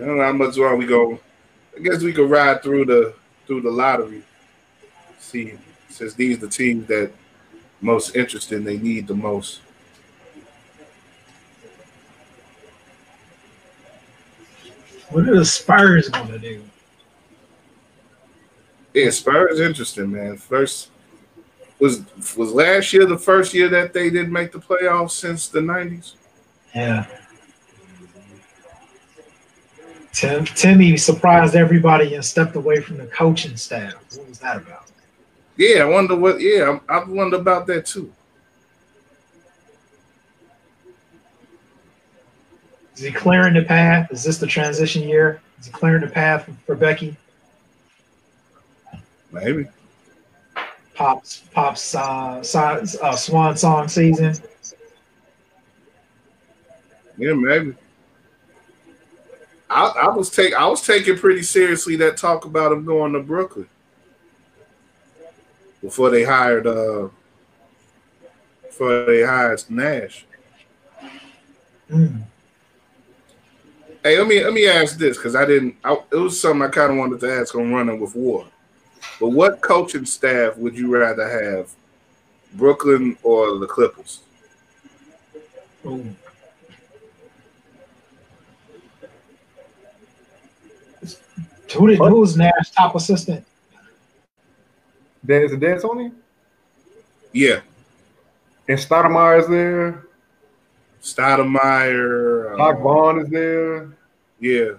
S2: I don't know how much longer we go. I guess we could ride through the through the lottery. See, since these the teams that most interesting, they need the most.
S1: What are the Spurs going to do?
S2: Yeah, Spurs interesting, man. First was was last year the first year that they didn't make the playoffs since the nineties.
S1: Yeah. Tim, Timmy surprised everybody and stepped away from the coaching staff. What was that about?
S2: Yeah, I wonder what. Yeah, I, I wonder about that too.
S1: Is he clearing the path? Is this the transition year? Is he clearing the path for Becky?
S2: Maybe.
S1: Pop's Pop's uh, uh, swan song season.
S2: Yeah, maybe. I, I was take I was taking pretty seriously that talk about him going to Brooklyn before they hired uh before they hired Nash.
S1: Mm.
S2: Hey, let me let me ask this because I didn't. I, it was something I kind of wanted to ask on running with war. But what coaching staff would you rather have, Brooklyn or the Clippers?
S1: Ooh. Who, did, who was Nash top assistant?
S4: Dan, is it D'Antoni?
S2: Yeah,
S4: And Stoudemire is there.
S2: Stoudemire.
S4: Doc
S2: Uh,
S4: Vaughn is there.
S2: yeah,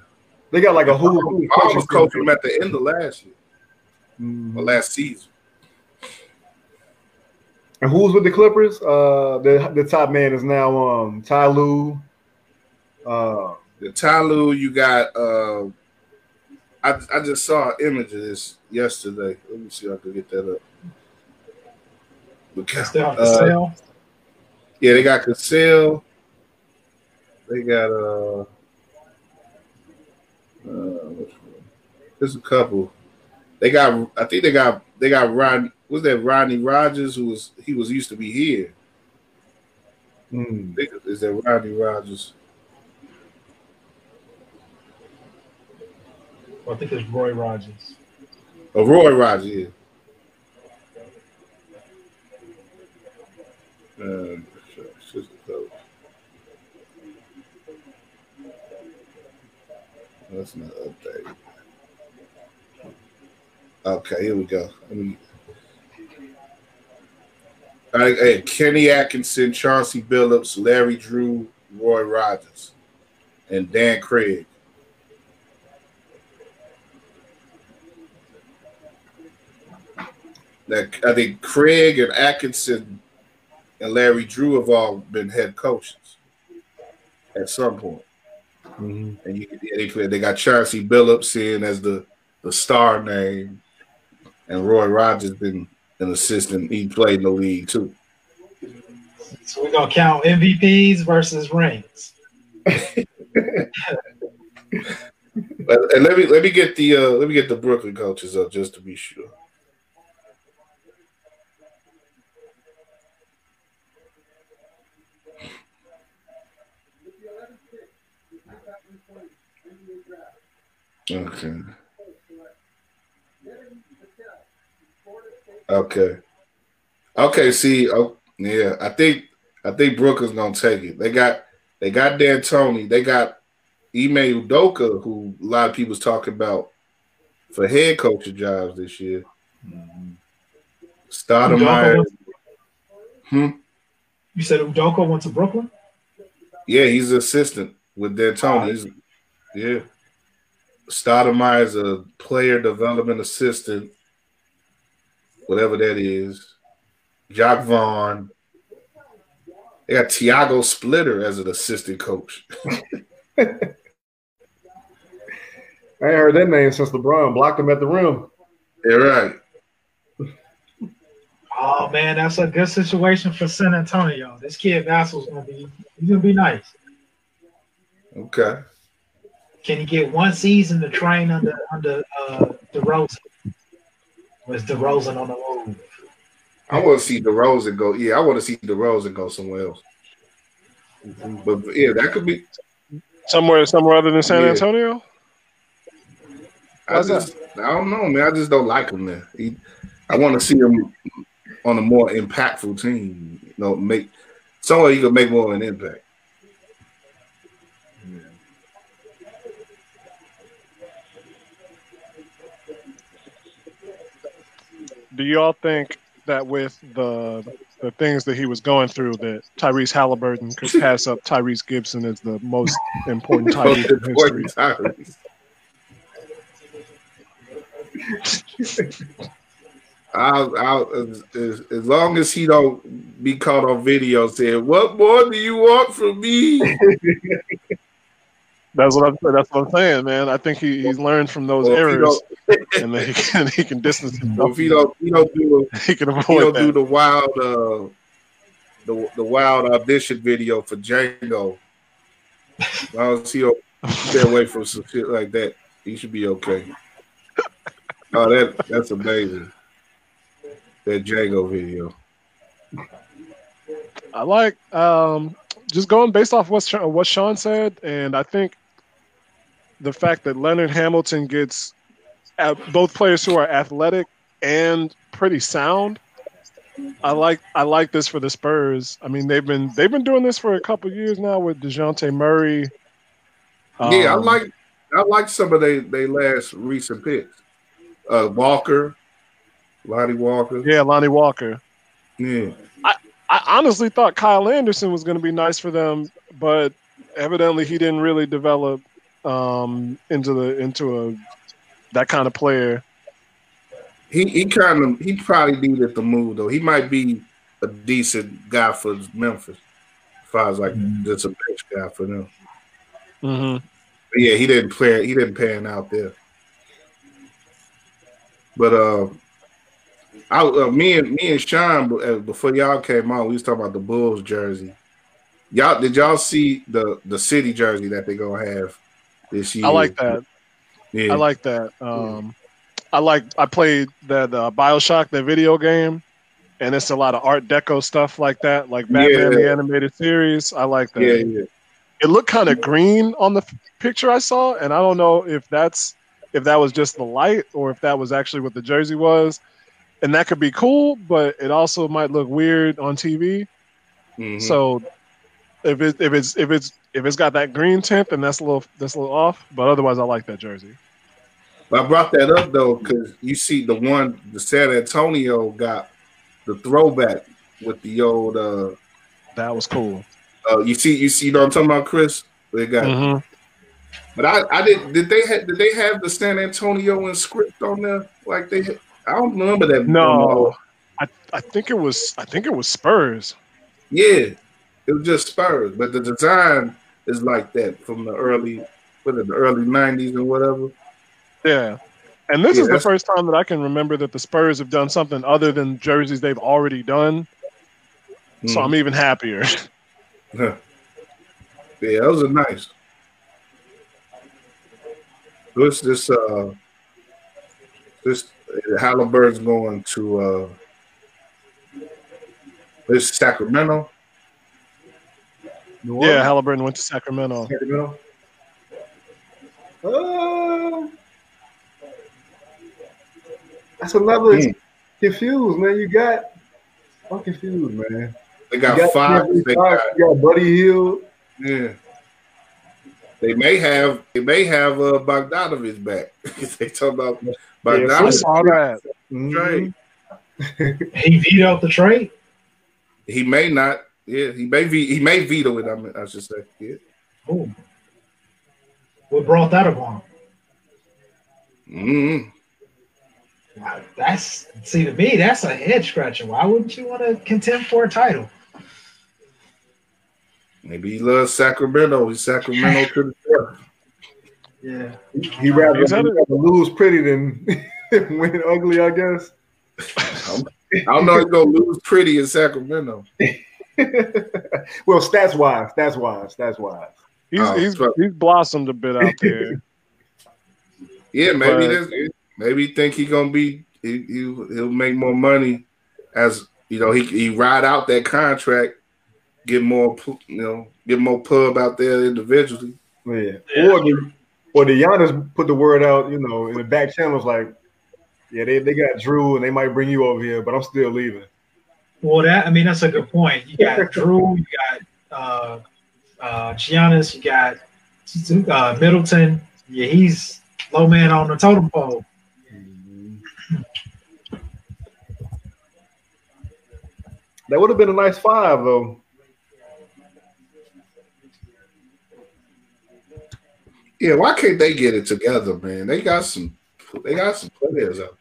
S4: They got like a who who
S2: I was coaching him at the end of last year, or
S4: Mhm.
S2: last season.
S4: And who's with the Clippers? Uh, the the top man is now um Ty Lue. Uh,
S2: The Ty Lue, you got. Uh, I I just saw an image of this yesterday. Let me see if I can get that up. Look,
S1: Still have to
S2: uh. Yeah, they got Cassell. They got uh, uh there's a couple. They got I think they got they got Ron was that Rodney Rogers who was he was used to be here.
S4: mm.
S2: Is that Rodney Rogers?
S1: I think it's Roy Rogers.
S2: Oh Roy Rogers, yeah. Um. That's not updated. Okay, here we go. Right, hey, Kenny Atkinson, Chauncey Billups, Larry Drew, Roy Rogers, and Dan Craig. That I think Craig and Atkinson and Larry Drew have all been head coaches at some point.
S4: Mhm.
S2: And you, they, they got Chauncey Billups in as the, the star name, and Roy Rogers been an assistant. He played in the league too.
S1: So we're gonna count MVPs versus rings.
S2: And let me let me get the uh, let me get the Brooklyn coaches up just to be sure. Okay. Okay. Okay. See. Oh, yeah. I think I think Brooklyn's gonna take it. They got they got D'Antoni. They got Ime Udoka, who a lot of people's talking about for head coaching jobs this year. Stoudemire.
S1: Udoka
S2: Hmm.
S1: You said Udoka went to Brooklyn.
S2: Yeah, he's an assistant with D'Antoni. He's, yeah. Stoudemire is a player development assistant, whatever that is. Jacque Vaughn. They got Tiago Splitter as an assistant coach.
S4: I ain't heard that name since LeBron blocked him at the rim.
S2: Yeah, right.
S1: Oh man, that's a good situation for San Antonio. This kid Vassell's gonna be he's gonna be nice.
S2: Okay.
S1: Can he get one season to train under under uh DeRozan? Was DeRozan on the move?
S2: I want to see DeRozan go. Yeah, I want to see DeRozan go somewhere else. But yeah, that could be.
S3: Somewhere, somewhere other than San
S2: Yeah.
S3: Antonio.
S2: I just, I don't know, man. I just don't like him there. He, I want to see him on a more impactful team. You know, make somewhere he could make more of an impact.
S3: Do y'all think that with the the things that he was going through that Tyrese Haliburton could pass up Tyrese Gibson as the most important Tyrese in history.
S2: Tyrese. I'll, as, as, as long as he don't be caught on video saying, "What more do you want from me?"
S3: That's what I'm. That's what I'm saying, man. I think he, he's learned from those
S2: Well,
S3: errors, and he can he can distance
S2: Well,
S3: himself.
S2: if he don't, he don't do,
S3: he can
S2: he don't do the wild, uh, the the wild audition video for Django. As long as he don't stay away from some shit like that, he should be okay. Oh, that that's amazing. That Django video.
S3: I like um, just going based off what what Sean said, and I think the fact that Leonard Hamilton gets uh, both players who are athletic and pretty sound. I like I like this for the Spurs. I mean they've been they've been doing this for a couple years now with Dejounte Murray.
S2: yeah, I
S3: Um,
S2: like I like some of they they last recent picks. Uh, Walker, Lonnie Walker.
S3: yeah Lonnie Walker.
S2: Yeah.
S3: I honestly thought Kyle Anderson was going to be nice for them, but evidently he didn't really develop um, into the into a that kind of player.
S2: He he kind of he probably needed the move though. He might be a decent guy for Memphis, as far as like
S1: Mhm.
S2: just a bench guy for them.
S3: Mm-hmm.
S2: Yeah, he didn't play. He didn't pan out there. But uh, I uh, me and me and Sean uh, before y'all came on, we was talking about the Bulls jersey. Y'all did y'all see the the city jersey that they gonna have this year?
S3: I like that.
S2: Yeah,
S3: I like that. Um, I like. I played that uh, Bioshock, the video game, and it's a lot of Art Deco stuff like that, like Batman the animated series. I like that.
S2: yeah, yeah.
S3: It looked kind of green on the f- picture I saw, and I don't know if that's if that was just the light or if that was actually what the jersey was. And that could be cool, but it also might look weird on TV.
S2: Mhm.
S3: So if it if it's if it's if it's got that green tint, then that's a little that's a little off. But otherwise, I like that jersey.
S2: I brought that up though because you see the one the San Antonio got the throwback with the old. uh
S3: That was cool.
S2: uh You see, you see, you know what I'm talking about, Chris? They got,
S3: Mhm.
S2: but I, I did. Did they have? Did they have the San Antonio in script on there? Like they, I don't remember that.
S3: No, I I think it was I think it was Spurs.
S2: Yeah, it was just Spurs, but the design is like that from the early, what the early '90s and whatever.
S3: Yeah. And this
S2: Yeah,
S3: is the first time that I can remember that the Spurs have done something other than jerseys they've already done. So
S2: Mhm.
S3: I'm even happier.
S2: Yeah, those are nice. This this uh this Haliburton's going to uh this Sacramento.
S4: New
S3: yeah,
S4: Orleans?
S3: Haliburton went to Sacramento.
S4: Sacramento. Uh, that's another
S2: Hmm.
S4: confused, man. You got I'm confused, man.
S2: They got
S4: got
S2: five. They got,
S4: you got Buddy Hield.
S2: yeah. They may have they may have uh Bogdanovich back. they talk about
S4: Yeah,
S3: I
S2: Bogdanovich
S3: saw that.
S4: Mhm.
S2: trade.
S1: He vetoed the trade.
S2: He may not. Yeah, he may ve- he may veto it. I, mean, I should say. Yeah.
S1: Ooh. What brought that upon?
S2: mm
S1: Wow, That's see to me, that's a head scratcher. Why wouldn't you want to contend for a title?
S2: Maybe he loves Sacramento. He's Sacramento to the death.
S1: Yeah.
S4: He rather,
S3: Is that
S4: he
S3: a-
S4: rather lose pretty than win ugly, I guess.
S2: I don't know. He's gonna lose pretty in Sacramento.
S4: well, stats wise, stats wise, stats wise.
S3: He's
S2: Oh,
S3: he's
S2: fuck.
S3: he's blossomed a bit out there.
S2: Yeah, maybe
S3: But-
S2: that's, maybe think he gonna be he, he he'll make more money as you know he he ride out that contract, get more you know get more pub out there individually.
S4: Yeah. Or the or the Giannis put the word out, you know, in the back channels like, yeah, they, they got Drew and they might bring you over here, but I'm still leaving.
S1: Well, that I mean, that's a good point. You got Drew, you got uh, uh, Giannis, you got uh, Middleton. Yeah, he's low man on the totem pole.
S4: That would have been a nice five though.
S2: Yeah, why can't they get it together, man? They got some they got some players out.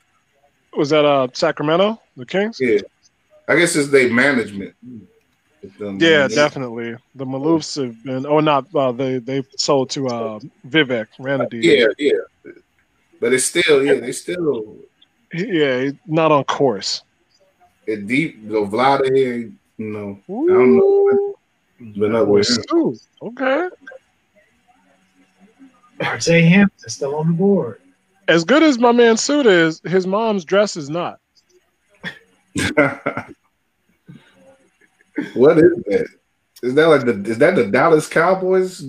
S3: Was that uh Sacramento, the Kings?
S2: Yeah. I guess it's their management. Them-
S3: Yeah,
S2: they-
S3: definitely. The Maloofs have been. Oh, not uh, they. They sold to uh, Vivek Ranadivé.
S2: Yeah, yeah. But it's still, yeah, they still
S3: yeah, not on course.
S2: it deep. The Vlade here, you know, I don't know. But not with him.
S3: Ooh, okay.
S1: RJ Hampton still on the board.
S3: As good as my man Suit is, his mom's dress is not.
S2: what is that? Is that like the is that the Dallas Cowboys?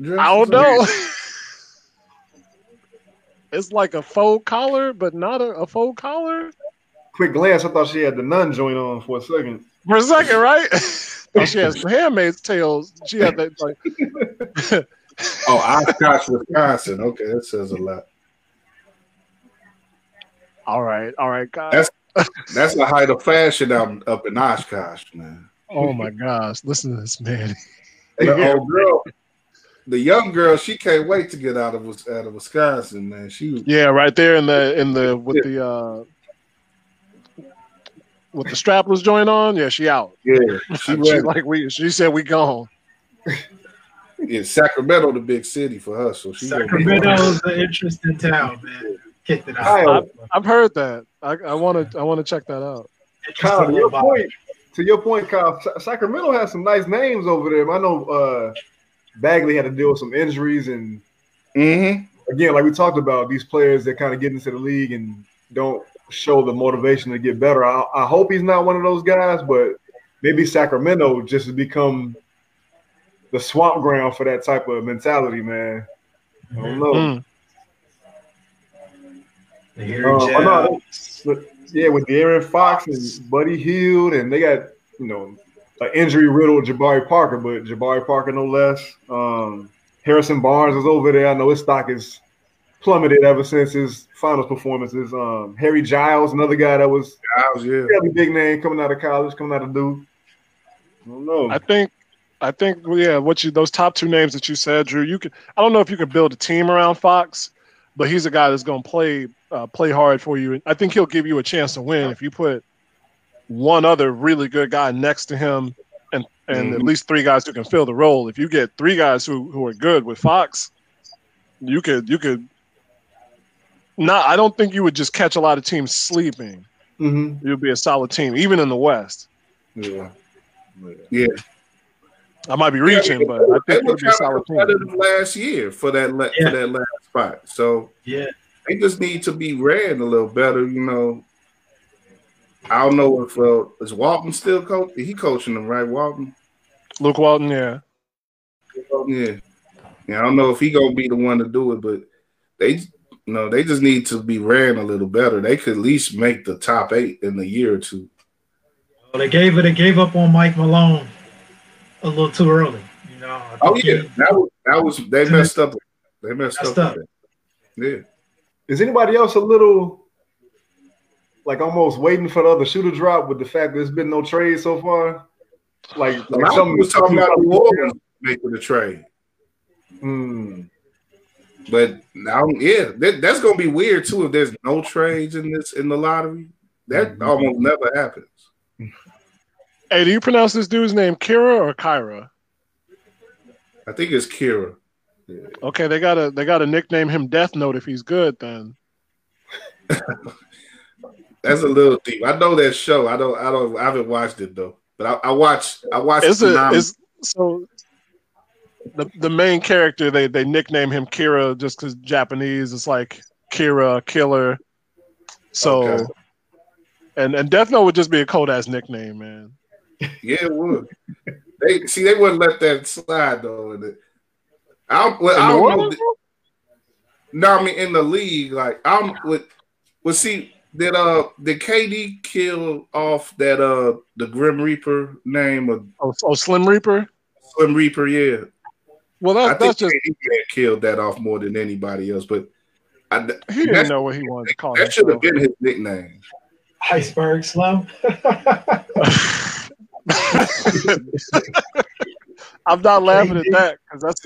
S2: dress
S3: I don't know. it's like a faux collar, but not a, a faux collar.
S4: Quick glance, I thought she had the nun joint on for a second.
S3: For a second, right? oh, she has handmaid's tales. She had that like
S2: Oh, Oshkosh, Wisconsin. Okay, that says a lot.
S3: all right, all right, guys.
S2: That's that's the height of fashion out up in Oshkosh, man.
S3: Oh my gosh, listen to this man.
S2: The old girl, the young girl, she can't wait to get out of out of Wisconsin, man. She was
S3: Yeah, right there in the in the with the uh with the strapless joint on. Yeah, she out.
S2: yeah, she
S3: She like we. She said we gone.
S2: Yeah, Sacramento, the big city for her, so she gonna
S1: Sacramento's an interesting town, man. Kicked it out.
S3: I've heard that. I, I want to. I want to check that out.
S4: Kyle, your point, to your point, Kyle, Sacramento has some nice names over there. I know uh, Bagley had to deal with some injuries, and
S2: Mhm.
S4: again, like we talked about, these players that kind of get into the league and don't show the motivation to get better. I, I hope he's not one of those guys, but maybe Sacramento just has become the swamp ground for that type of mentality, man. I don't know.
S3: Mm.
S1: The Harry
S4: Uh, oh, no, But yeah, with De'Aaron Fox and Buddy Hield, and they got you know an injury riddled Jabari Parker, but Jabari Parker no less. Um, Harrison Barnes is over there. I know his stock is plummeted ever since his finals performances. Um, Harry Giles, another guy that was
S2: Giles, yeah.
S4: fairly big name coming out of college, coming out of Duke. I don't know.
S3: I think. I think. Yeah. What you those top two names that you said, Drew. You could. I don't know if you could build a team around Fox, but he's a guy that's going to play uh, play hard for you. I think he'll give you a chance to win if you put one other really good guy next to him, and and at
S2: Mhm.
S3: least three guys who can fill the role. If you get three guys who who are good with Fox, you could you could. Not. I don't think you would just catch a lot of teams sleeping.
S4: hmm
S3: You'd be a solid team, even in the West.
S2: Yeah. Yeah.
S3: I might be reaching, but I think
S2: were
S3: you'd be a solid
S2: of
S3: team.
S2: competitive last year for that la-
S1: Yeah.
S2: for that last spot. So
S1: Yeah.
S2: they just need to be ran a little better, you know. I don't know if uh, is Walton still coach. He coaching them, right? Walton.
S3: Luke Walton, yeah.
S2: Yeah. Yeah. I don't know if he gonna be the one to do it, but they, you know, they just need to be ran a little better. They could at least make the top eight in a year or two.
S1: Well, they gave it. They gave up on Mike Malone a little too early. You know.
S2: Oh yeah,
S1: he-
S2: that was that was they messed up. They messed,
S1: Messed
S2: up.
S1: up.
S2: Yeah.
S4: Is anybody else a little like almost waiting for the other shoe to drop with the fact there's been no trade so far? Like,
S2: A
S4: like
S2: lot
S4: some
S2: was talking about New Orleans making the trade.
S4: Hmm.
S2: But now, yeah, that, that's gonna be weird too if there's no trades in this in the lottery. That
S4: Mhm.
S2: almost never happens.
S3: Hey, do you pronounce this dude's name Kira or Kyra?
S2: I think it's Kira.
S3: Okay, they gotta they gotta nickname him Death Note if he's good. Then
S2: That's a little deep. I know that show. I don't. I don't. I haven't watched it though. But I, I watched. I watched.
S3: is it
S2: Tsunami.
S3: so the the main character they they nickname him Kira just because Japanese. It's like Kira Killer. So.
S2: Okay.
S3: And and Death Note would just be a cold ass nickname, man.
S2: Yeah, it would. they see. They wouldn't let that slide though. And it- I don't. Well,
S3: In
S2: I don't know.
S3: Orleans?
S2: No, I mean in the league, like I'm with. Well, see, did uh did KD kill off that uh the Grim Reaper name of
S3: Oh, oh Slim Reaper.
S2: Slim Reaper? Yeah,
S3: Well,
S2: I
S3: that,
S2: think
S3: that's just
S2: KD killed that off more than anybody else. But I,
S3: he didn't know what he wanted to call
S2: that should have
S3: himself.
S2: been his nickname.
S1: Iceberg Slim.
S3: I'm not laughing at that because that's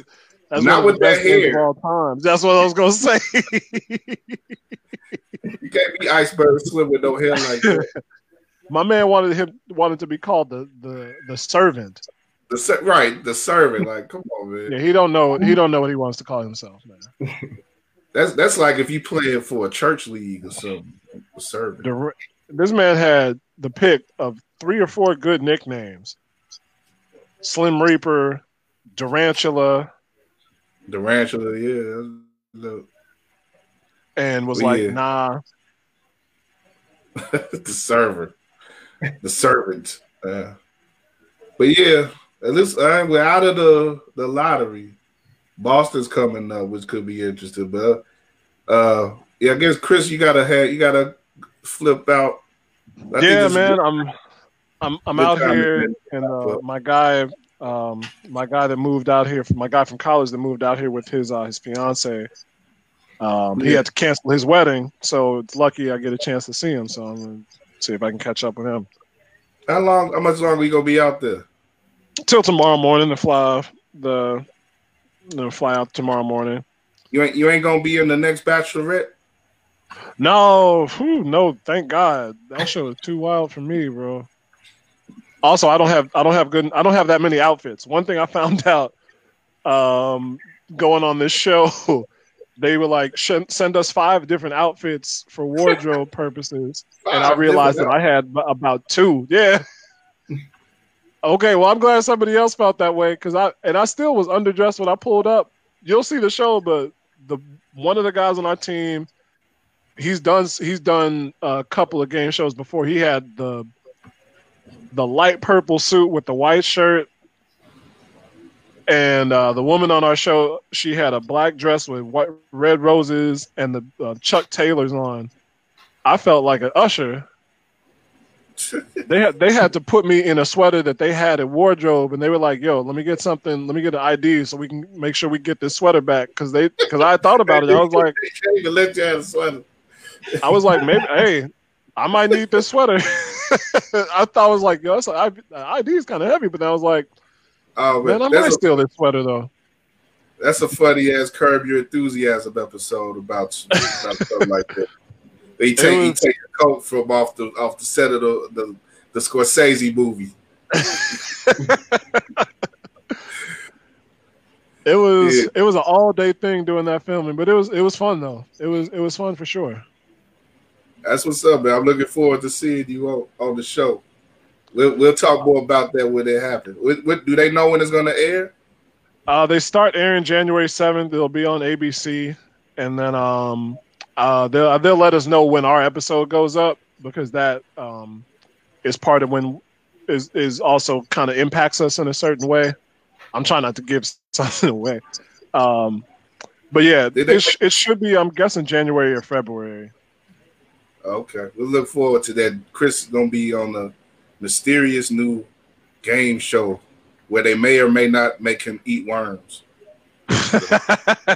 S3: that's
S2: Not with that hair.
S3: of all times. That's what I was gonna say.
S2: You can't be iceberg slim with no hair like that.
S3: My man wanted him wanted to be called the the the servant.
S2: The ser- right, the servant. Like, come on, man.
S3: Yeah, he don't know he don't know what he wants to call himself, man.
S2: That's that's like if you playing for a church league or something. A servant.
S3: The, this man had the pick of three or four good nicknames: Slim Reaper, Durantula,
S2: The rancher, yeah. Look,
S3: and was
S2: Well,
S3: like,
S2: yeah.
S3: "Nah,
S2: the server, the servant. Uh, but yeah, at least uh, we're out of the the lottery. Boston's coming up, which could be interesting. But uh, yeah, I guess Chris, you gotta have you gotta flip out. I
S3: yeah, man, I'm I'm I'm out here, and uh, my guy, um, my guy that moved out here, my guy from college that moved out here with his uh, his fiance. Um, he had to cancel his wedding, so it's lucky I get a chance to see him. So I'm gonna see if I can catch up with him
S2: How long? How much longer are you gonna be out there?
S3: till tomorrow morning to fly the, you know, fly out tomorrow morning.
S2: You ain't you ain't gonna be in the next Bachelorette.
S3: No, whew, no, thank God. That show was too wild for me, bro. Also, I don't have I don't have good I don't have that many outfits. One thing I found out um going on this show, they were like "Sh- send us five different outfits for wardrobe purposes, and I realized that I had about two. Yeah. Okay, well, I'm glad somebody else felt that way because I and I still was underdressed when I pulled up. You'll see the show, but the one of the guys on our team, he's done he's done a couple of game shows before. He had the the light purple suit with the white shirt, and uh, the woman on our show she had a black dress with white red roses and the uh, Chuck Taylors on. I felt like an usher they had they had to put me in a sweater that they had at wardrobe, and they were like, "Yo, let me get something. Let me get an ID so we can make sure we get this sweater back." Because they because I thought about it, I was like,
S2: They can't even let you have a sweater.
S3: I was like, maybe hey, I might need this sweater. I thought I was like, yo, that's a, ID is kind of heavy, but then I was like,
S2: Oh
S3: man, I might
S2: a,
S3: steal this sweater though.
S2: that's a funny ass curb your enthusiasm episode about, about stuff like that. They take he take a coat from off the off the set of the the, the Scorsese movie.
S3: It was
S2: Yeah.
S3: it was an all day thing doing that filming, but it was it was fun though. It was it was fun for sure.
S2: That's what's up, man. I'm looking forward to seeing you on, on the show. We'll we'll talk more about that when it happens. What, what, do they know when it's going to air?
S3: Uh, they start airing January seventh. They'll be on ABC, and then um, uh, they'll they'll let us know when our episode goes up because that um, is part of when is is also kind of impacts us in a certain way. I'm trying not to give something away, um, but yeah, it, sh- it should be. I'm guessing January or February.
S2: Okay, we'll look forward to that. Chris is going to be on the mysterious new game show where they may or may not make him eat worms.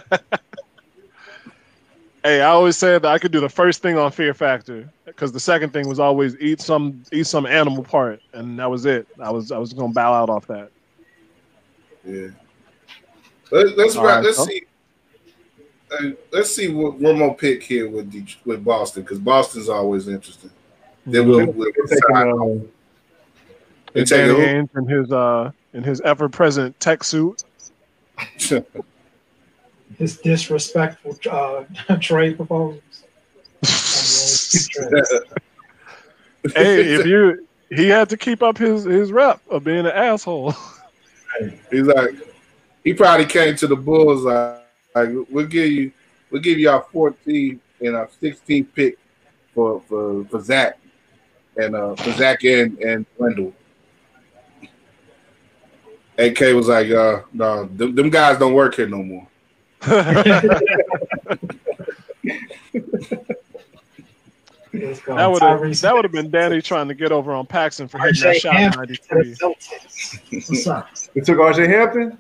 S3: Hey, I always said that I could do the first thing on Fear Factor because the second thing was always eat some eat some animal part, and that was it. I was I was gonna bow out off that.
S2: Yeah. Let, let's
S3: right,
S2: let's
S3: so-
S2: see. Uh, let's see what one more pick here with Det- with Boston because Boston's always interesting. Then we'll, we'll
S4: They're taking, uh,
S2: They
S3: And
S2: take
S3: Danny
S2: who?
S3: In his uh in his ever present tech suit.
S1: His disrespectful uh, trade proposals.
S3: hey, if you he had to keep up his his rep of being an asshole.
S2: He's like, he probably came to the Bulls like, like we'll give you, we'll give you our 14th and our 16th pick for for for Zach and uh for Zach and and Wendell. AK was like, uh, no, them, them guys don't work here no more.
S3: That would have that would have been Danny trying to get over on Paxson for hitting that shot in
S1: Hampton
S3: '93.
S1: What's up?
S4: They took RJ Hampton.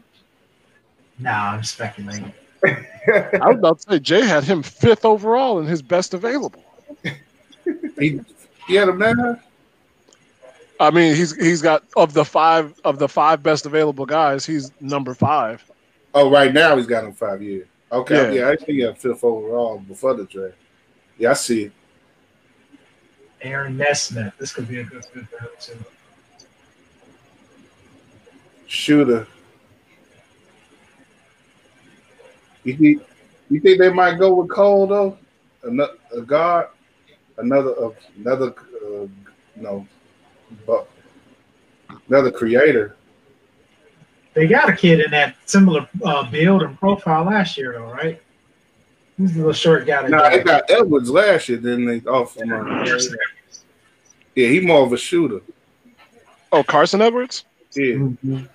S1: Nah, I'm speculating.
S3: I was about to say Jay had him fifth overall in his best available.
S2: He he had him there.
S3: I mean, he's he's got of the five of the five best available guys, he's number five.
S2: Oh, right now he's got him five years. Okay,
S3: Yeah.
S2: yeah, I think he got fifth overall before the draft. Yeah, I see it.
S1: Aaron Nesmith. This could be a good fit for him too.
S2: Shooter. You think, you think they might go with Cole though? Another a guard, another uh, another uh, no, but another creator.
S1: They got a kid in that similar uh, build and profile last year, though, right? Who's the little short guy? that
S2: Nah, they got Edwards last year. Then they off him. uh, Yeah, he more of a shooter.
S3: Oh, Carson Edwards.
S2: Yeah,
S4: Mhm.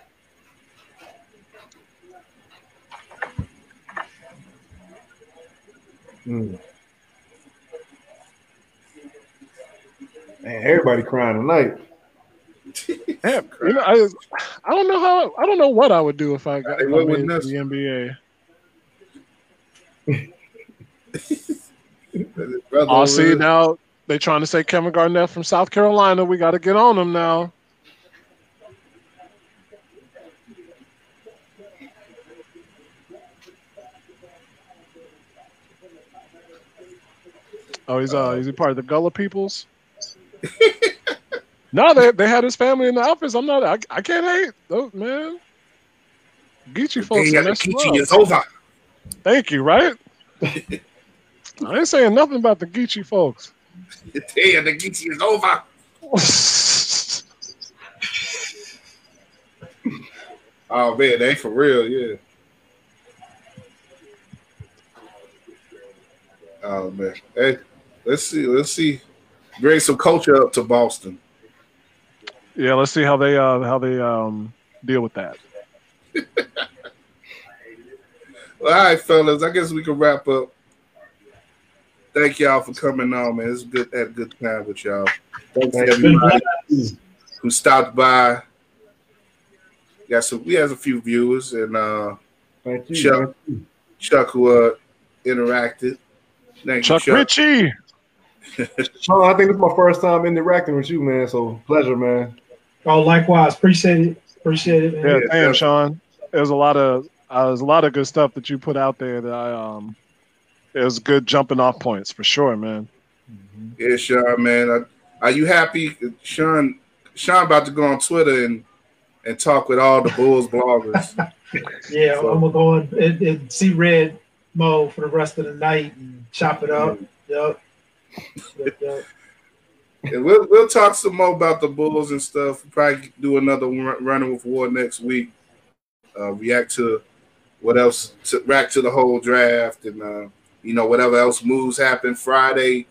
S4: Mm. Man, everybody crying tonight.
S3: Damn, you know, I I don't know how I don't know what I would do if I got
S2: Hey,
S3: if
S2: what would
S3: made it to
S2: Ness-
S3: the NBA.
S2: Brother
S3: Oh, see now they trying to say Kevin Garnett from South Carolina. We got to get on him now. Oh, he's uh, is he part of the Gullah peoples? no, they they had his family in the office. I'm not. I, I can't hate those man. Geechee folks.
S2: Dang,
S3: messed
S2: the
S3: him
S2: Geechee is over.
S3: Thank you. Right. I ain't saying nothing about the Geechee folks.
S2: Damn, the Geechee is over. Oh man, they ain't for real, yeah. Oh man, hey, let's see, let's see, bring some culture up to Boston.
S3: yeah, let's see how they uh how they um deal with that.
S2: Well, all right, fellas, I guess we can wrap up. Thank y'all for coming on, man. It's good had a good time with y'all. Thanks to everybody who stopped by. Got some, we had a few viewers and uh,
S4: Thank you.
S2: Chuck. Chuck who uh, interacted. Thank
S3: Chuck
S2: you, Chuck.
S3: Ritchie.
S4: Sean, I think this is my first time interacting with you, man. So pleasure, man.
S1: Oh, likewise. Appreciate it. Appreciate it, man.
S3: Yeah,
S2: Yeah,
S3: damn. Sean. There's a lot of uh, there's a lot of good stuff that you put out there that I um it was good jumping off points for sure, man.
S2: Yeah, Sean, man. Are, are you happy, Sean? Sean about to go on Twitter and and talk with all the Bulls bloggers.
S1: Yeah,
S2: So-
S1: I'm gonna go in and, and see red Mo for the rest of the night and chop it up. Yep. Yep, yep.
S2: And we'll we'll talk some more about the Bulls and stuff. We'll probably do another run, running with War next week. Uh, react to what else? To, react to the whole draft and uh, you know whatever else moves happen Friday.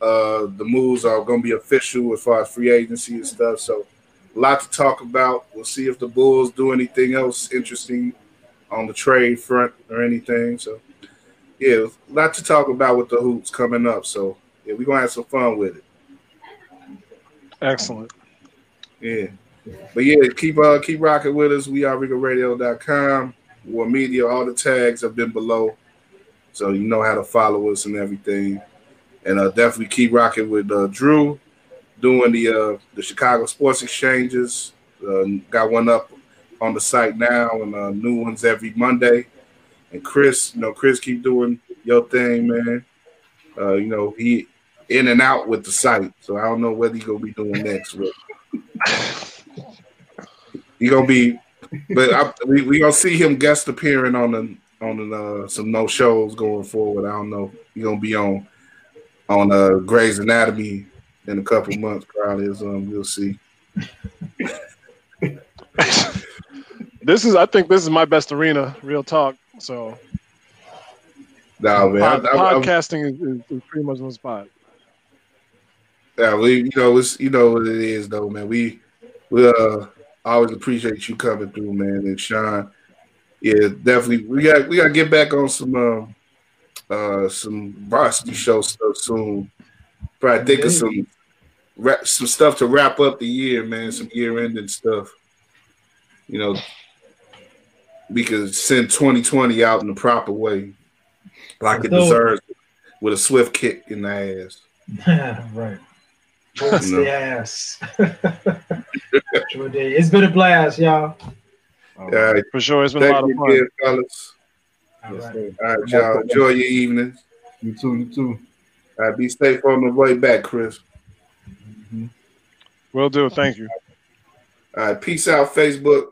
S2: Uh, the moves are going to be official as far as free agency and stuff. So a lot to talk about. We'll see if the Bulls do anything else interesting on the trade front or anything. So yeah, a lot to talk about with the hoops coming up. So yeah, we're gonna have some fun with it.
S3: Excellent.
S2: Yeah. But yeah, keep uh keep rocking with us. We are RigoRadio.com. War Media, all the tags have been below. So you know how to follow us and everything. And uh definitely keep rocking with uh Drew doing the uh the Chicago Sports Exchanges. Uh, got one up on the site now and uh new ones every Monday. And Chris, you know, Chris keep doing your thing, man. Uh, you know, he in and out with the site. So I don't know what he's gonna be doing next. He gonna be, but I, we we gonna see him guest appearing on the on the, uh, some no shows going forward. I don't know. He gonna be on on uh, Grey's Anatomy in a couple months probably. Or something. We'll see.
S3: This is I think this is my best arena, real talk. So
S2: Nah, man. I,
S3: pod-
S2: I, I,
S3: podcasting is, is, is pretty much my spot.
S2: Yeah, we you know it's you know what it is though, man. We we uh always appreciate you coming through, man. And Sean, yeah, definitely. We got we got to get back on some um uh some varsity show stuff soon. Probably think of some wrap, some stuff to wrap up the year, man. Some year ending stuff. You know, we could send 2020 out in the proper way, like it
S1: So-
S2: deserves, with a swift kick in the ass.
S1: right. Bust
S2: No.
S1: the ass. sure did. It's been a blast, y'all.
S2: All right.
S3: For sure, it's been a lot
S2: Thank
S3: of
S2: you
S3: fun.
S2: again, fellas.
S1: All
S4: Yes,
S1: right.
S2: All right, y'all. Enjoy your evenings.
S4: You too. You too.
S2: All right, be safe on the way back, Chris. Mm-hmm.
S3: Will do. Thank you.
S2: All right, peace out, Facebook.